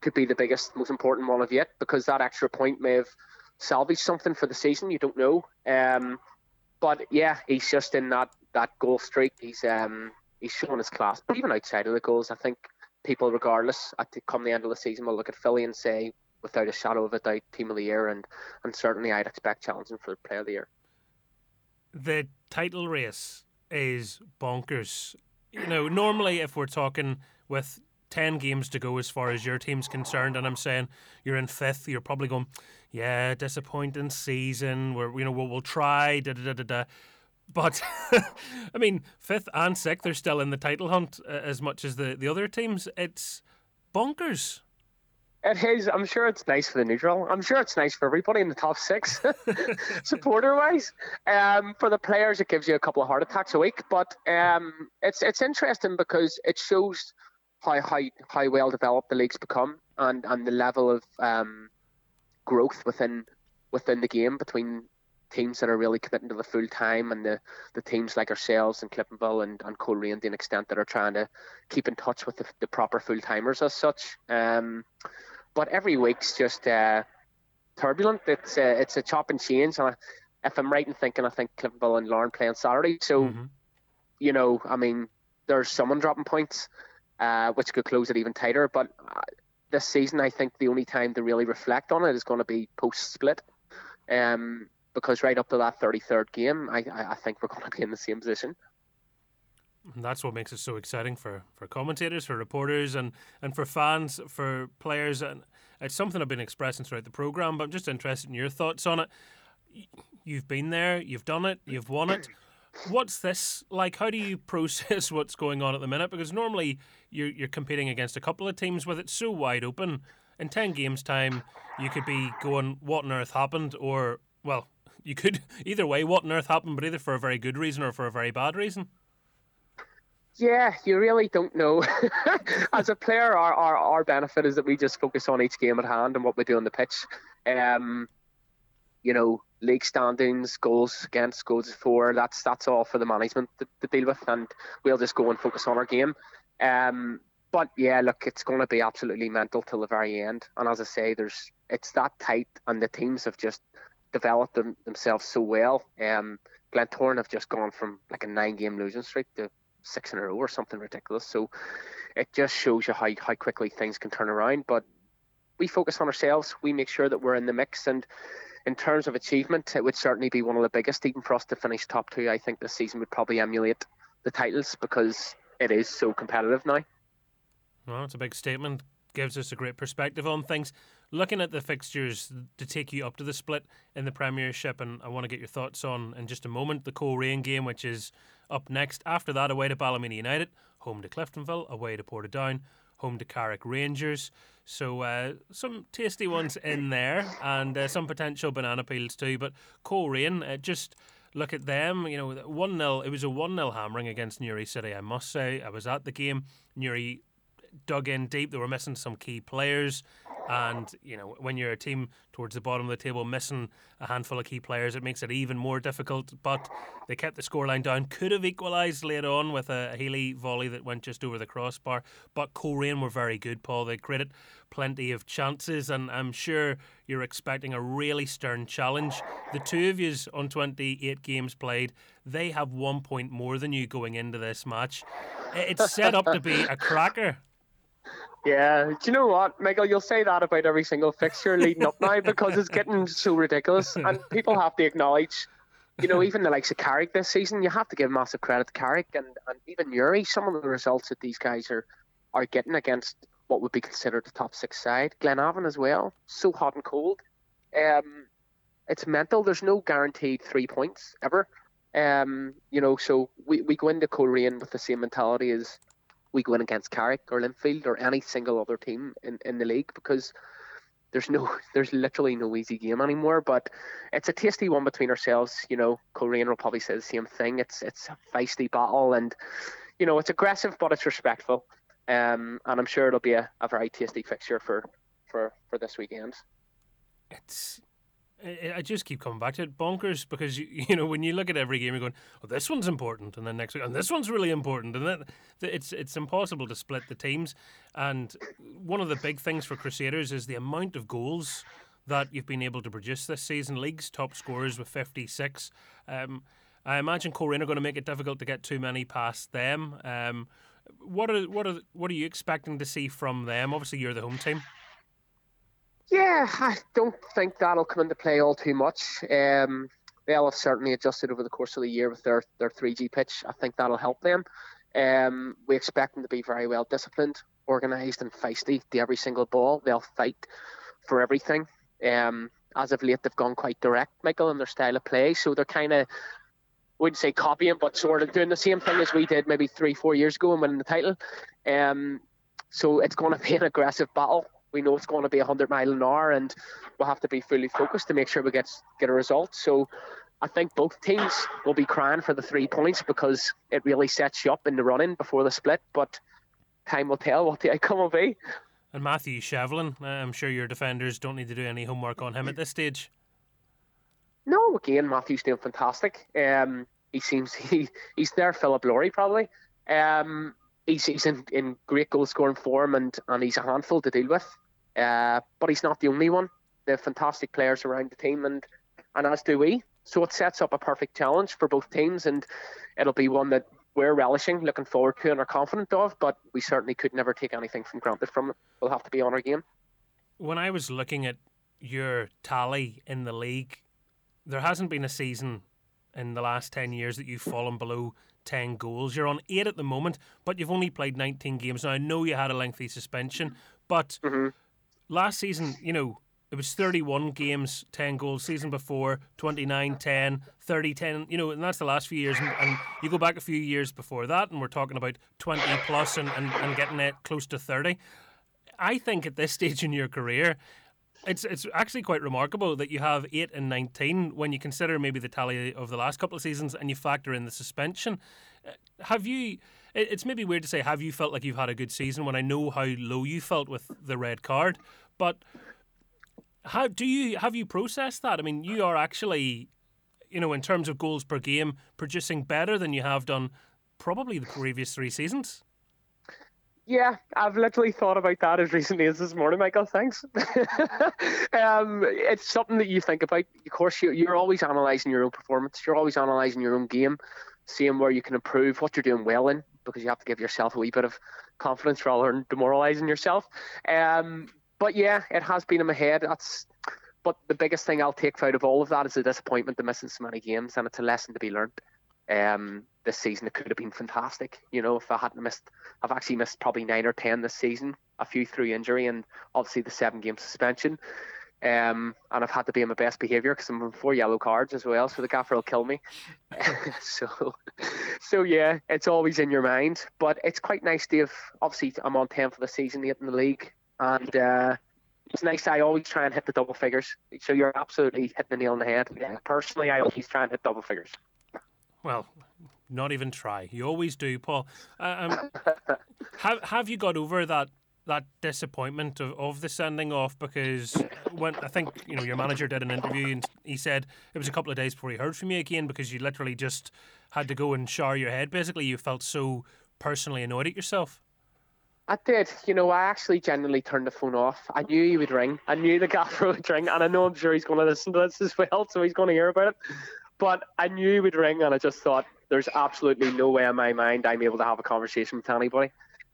could be the biggest, most important one of yet because that extra point may have salvaged something for the season. You don't know, um, but yeah, he's just in that that goal streak. He's um, he's showing his class, but even outside of the goals, I think people, regardless, at the, come the end of the season, will look at Philly and say, without a shadow of a doubt, team of the year, and and certainly I'd expect challenging for player of the year. The title race is bonkers. You know, normally if we're talking with 10 games to go as far as your team's concerned and I'm saying you're in fifth you're probably going yeah disappointing season where you know we'll, we'll try da da da da but I mean, fifth and sixth are still in the title hunt uh, as much as the, the other teams. It's bonkers. It is. I'm sure it's nice for the neutral. I'm sure it's nice for everybody in the top six, supporter wise. Um, for the players, it gives you a couple of heart attacks a week. But um, it's it's interesting because it shows how how, how well developed the league's become and, and the level of um, growth within within the game between teams that are really committing to the full time and the, the teams like ourselves and Cliftonville and, and Coleraine to an extent that are trying to keep in touch with the, the proper full timers as such. Um, but every week's just uh, turbulent. It's uh, it's a chop and change. And I, if I'm right in thinking, I think Cliftonville and Larne play on Saturday. So mm-hmm. you know, I mean, there's someone dropping points, uh, which could close it even tighter. But uh, this season, I think the only time to really reflect on it is going to be post split. Um, because right up to that 33rd game, I, I think we're going to be in the same position. And that's what makes it so exciting for, for commentators, for reporters, and, and for fans, for players. And it's something I've been expressing throughout the programme, but I'm just interested in your thoughts on it. You've been there, you've done it, you've won it. What's this like? How do you process what's going on at the minute? Because normally you're, you're competing against a couple of teams with it so wide open. In 10 games' time, you could be going, What on earth happened? Or, well, you could either way, What on earth happened, but either for a very good reason or for a very bad reason. Yeah, you really don't know. As a player, our, our, our benefit is that we just focus on each game at hand and what we do on the pitch. Um, you know, league standings, goals against, goals for. That's that's all for the management to, to, deal with, and we'll just go and focus on our game. Um, but yeah, look, it's going to be absolutely mental till the very end. And as I say, there's it's that tight, and the teams have just developed them, themselves so well. Um, Glentoran have just gone from like a nine-game losing streak to six in a row or something ridiculous. So it just shows you how, how quickly things can turn around. But we focus on ourselves. We make sure that we're in the mix. And in terms of achievement, it would certainly be one of the biggest, even for us to finish top two. I think this season would probably emulate the titles because it is so competitive now. Well, it's a big statement. Gives us a great perspective on things. Looking at the fixtures to take you up to the split in the Premiership, and I want to get your thoughts on in just a moment the Coleraine game, which is up next. After that, away to Ballymena United, home to Cliftonville, away to Portadown, home to Carrick Rangers. So uh, some tasty ones in there, and uh, some potential banana peels too. But Coleraine, uh, just look at them. You know, one 0 It was a one 0 hammering against Newry City. I must say, I was at the game. Newry dug in deep. They were missing some key players. And, you know, when you're a team towards the bottom of the table missing a handful of key players, it makes it even more difficult. But they kept the scoreline down. Could have equalised later on with a Healy volley that went just over the crossbar. But Coleraine were very good, Paul. They created plenty of chances. And I'm sure you're expecting a really stern challenge. The two of you on 28 games played, they have one point more than you going into this match. It's set up to be a cracker. Yeah, do you know what, Michael? You'll say that about every single fixture leading up now because it's getting so ridiculous, and people have to acknowledge, you know, even the likes of Carrick this season, you have to give massive credit to Carrick and, and even Newry. Some of the results that these guys are are getting against what would be considered the top six side, Glenavon as well, so hot and cold. Um, it's mental. There's no guaranteed three points ever. Um, you know, so we, we go into Coleraine with the same mentality as we go in against Carrick or Linfield or any single other team in, in the league because there's no there's literally no easy game anymore. But it's a tasty one between ourselves. You know, Coleraine will probably say the same thing. It's it's a feisty battle and you know it's aggressive but it's respectful. Um, and I'm sure it'll be a, a very tasty fixture for, for, for this weekend. It's I just keep coming back to it, bonkers, because you, you know when you look at every game, you're going, "Oh, this one's important," and then next week, and this one's really important, and then it's it's impossible to split the teams. And one of the big things for Crusaders is the amount of goals that you've been able to produce this season. League's top scorers with 56. Um, I imagine Coleraine are going to make it difficult to get too many past them. Um, what are what are what are you expecting to see from them? Obviously, you're the home team. Yeah, I don't think that'll come into play all too much. Um, they'll have certainly adjusted over the course of the year with their, their 3G pitch. I think that'll help them. Um, we expect them to be very well disciplined, organised, and feisty to every single ball. They'll fight for everything. Um, as of late, they've gone quite direct, Michael, in their style of play. So they're kind of, wouldn't say copying, but sort of doing the same thing as we did maybe three, four years ago and winning the title. Um, so it's going to be an aggressive battle we know it's going to be 100 mile an hour and we'll have to be fully focused to make sure we get get a result. So I think both teams will be crying for the three points because it really sets you up in the running before the split but time will tell what the outcome will be. And Matthew Shevlin I'm sure your defenders don't need to do any homework on him at this stage. No again Matthew's doing fantastic. Um, he seems he he's there Philip Lowry probably. Um, he's, he's in, in great goal scoring form and, and he's a handful to deal with. Uh, but he's not the only one. They have fantastic players around the team, and, and as do we. So it sets up a perfect challenge for both teams, and it'll be one that we're relishing, looking forward to, and are confident of. But we certainly could never take anything from granted from it. We'll have to be on our game. When I was looking at your tally in the league, there hasn't been a season in the last 10 years that you've fallen below 10 goals. You're on 8 at the moment, but you've only played 19 games. Now, I know you had a lengthy suspension, but mm-hmm. last season, you know, it was 31 games, 10 goals. Season before, 29, 10, 30, 10. You know, and that's the last few years. And, and, you go back a few years before that, and we're talking about 20 plus and, and, and getting it close to 30. I think at this stage in your career, it's it's actually quite remarkable that you have eight and nineteen when you consider maybe the tally of the last couple of seasons and you factor in the suspension. Uh, have you? It's maybe weird to say have you felt like you've had a good season when I know how low you felt with the red card, but how do you have you processed that? I mean, you are actually, you know, in terms of goals per game, producing better than you have done probably the previous three seasons. Yeah, I've literally thought about that as recently as this morning, Michael. Thanks. um, it's something that you think about. Of course, you, you're always analysing your own performance. You're always analysing your own game, seeing where you can improve, what you're doing well in, because you have to give yourself a wee bit of confidence rather than demoralising yourself. Um, but yeah, it has been in my head. That's but the biggest thing I'll take out of all of that is the disappointment the missing so many games, and it's a lesson to be learned. Um, this season it could have been fantastic. You know, if I hadn't missed, I've actually missed probably nine or ten this season, a few through injury, and obviously the seven game suspension. Um, and I've had to be in my best behaviour because I'm on four yellow cards as well, so the gaffer will kill me. so, so yeah, it's always in your mind. But it's quite nice to have. Obviously, I'm on ten for the season, eight in the league and uh, it's nice. I always try and hit the double figures. So you're absolutely hitting the nail on the head. Yeah. Personally, I always try and hit double figures. Well, not even try. You always do, Paul. Uh, um, have have you got over that that disappointment of, of the sending off? Because when I think you know your manager did an interview and he said it was a couple of days before he heard from you again because you literally just had to go and shower your head. Basically, you felt so personally annoyed at yourself. I did. You know, I actually genuinely turned the phone off. I knew he would ring. I knew the gaffer would ring, and I know I'm sure he's going to listen to this as well, so he's going to hear about it. But I knew he would ring, and I just thought there's absolutely no way in my mind I'm able to have a conversation with anybody.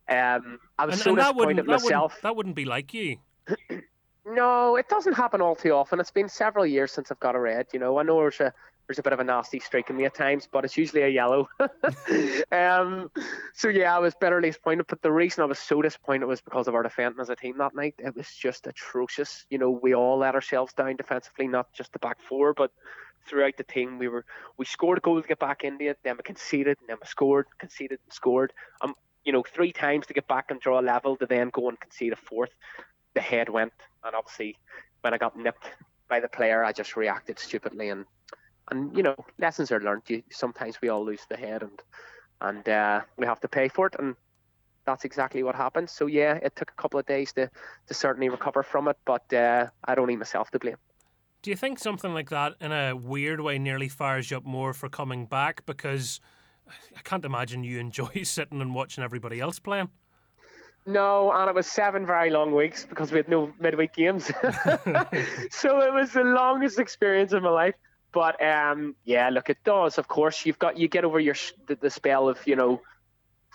Um, I was and, so and disappointed that myself. Wouldn't, that wouldn't be like you. no, it doesn't happen all too often. It's been several years since I've got a red. You know, I know there's a there's a bit of a nasty streak in me at times, but it's usually a yellow. um, so yeah, I was bitterly disappointed. But the reason I was so disappointed was because of our defending as a team that night. It was just atrocious. You know, we all let ourselves down defensively, not just the back four, but throughout the team. We were we scored a goal to get back into it, then we conceded, and then we scored, conceded, and scored. Um, you know, three times to get back and draw a level, to then go and concede a fourth. The head went, and obviously, when I got nipped by the player, I just reacted stupidly and and you know lessons are learned. You sometimes we all lose the head and and uh, we have to pay for it, and that's exactly what happened. So yeah, it took a couple of days to to certainly recover from it, but uh, I'd only myself to blame. Do you think something like that, in a weird way, nearly fires you up more for coming back? Because I can't imagine you enjoy sitting and watching everybody else playing. No, and it was seven very long weeks because we had no midweek games. so it was the longest experience of my life. But um, yeah, look, it does. Of course, you've got you get over your the, the spell of you know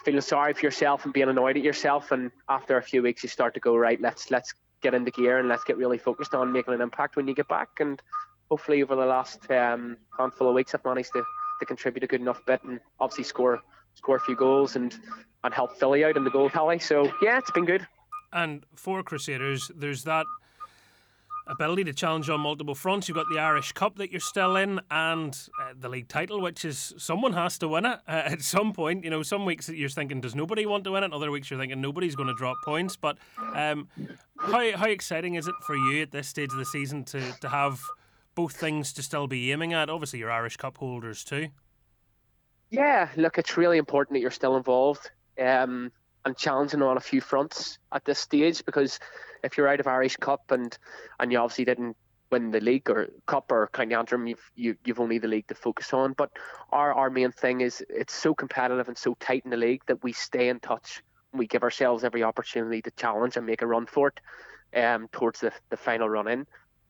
feeling sorry for yourself and being annoyed at yourself, and after a few weeks, you start to go right. Let's let's get into gear and let's get really focused on making an impact when you get back. And hopefully, over the last um, handful of weeks, I've managed to, to contribute a good enough bit and obviously score score a few goals and and help Philly out in the goal tally. So yeah, it's been good. And for Crusaders, there's that ability to challenge on multiple fronts. You've got the Irish Cup that you're still in, and uh, the league title, which is someone has to win it uh, at some point. You know, some weeks you're thinking, does nobody want to win it? Other weeks you're thinking nobody's going to drop points. But um, how how exciting is it for you at this stage of the season to to have both things to still be aiming at? Obviously, you're Irish Cup holders too. Yeah, look, it's really important that you're still involved. Um, and challenging on a few fronts at this stage because if you're out of Irish Cup and and you obviously didn't win the league or cup or county antrim, you've you, you've only the league to focus on. But our our main thing is it's so competitive and so tight in the league that we stay in touch. We give ourselves every opportunity to challenge and make a run for it um, towards the, the final run in,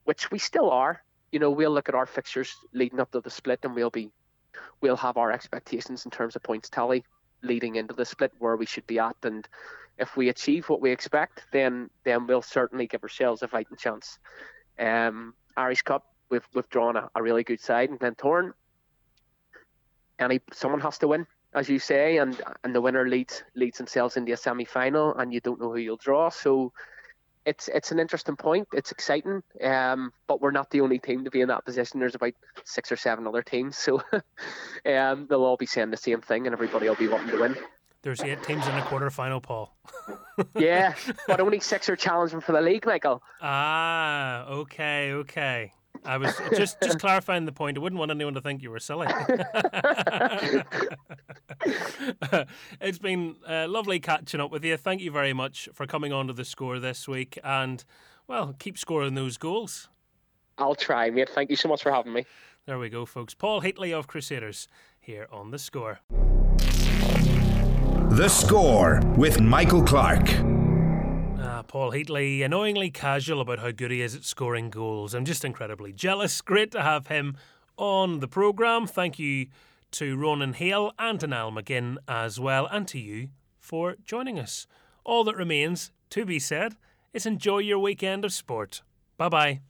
which we still are. You know, we'll look at our fixtures leading up to the split and we'll be we'll have our expectations in terms of points tally leading into the split where we should be at, and if we achieve what we expect, then then we'll certainly give ourselves a fighting chance. Um, Irish Cup, we've we've drawn a, a really good side in Glentoran. Any someone has to win, as you say, and and the winner leads leads themselves into a semi final, and you don't know who you'll draw. So it's it's an interesting point. It's exciting, um, but we're not the only team to be in that position. There's about six or seven other teams, so um, they'll all be saying the same thing, and everybody will be wanting to win. There's eight teams in the quarter final, Paul. yeah, but only six are challenging for the league, Michael. Ah, okay, okay. I was just just clarifying the point. I wouldn't want anyone to think you were silly. it's been uh, lovely catching up with you. Thank you very much for coming on to the score this week, and well, keep scoring those goals. I'll try, mate. Thank you so much for having me. There we go, folks. Paul Heatley of Crusaders here on the score. The Score with Michael Clark. Paul Heatley, annoyingly casual about how good he is at scoring goals. I'm just incredibly jealous. Great to have him on the programme. Thank you to Ronan Hale and to Niall McGinn as well, and to you for joining us. All that remains to be said is enjoy your weekend of sport. Bye bye.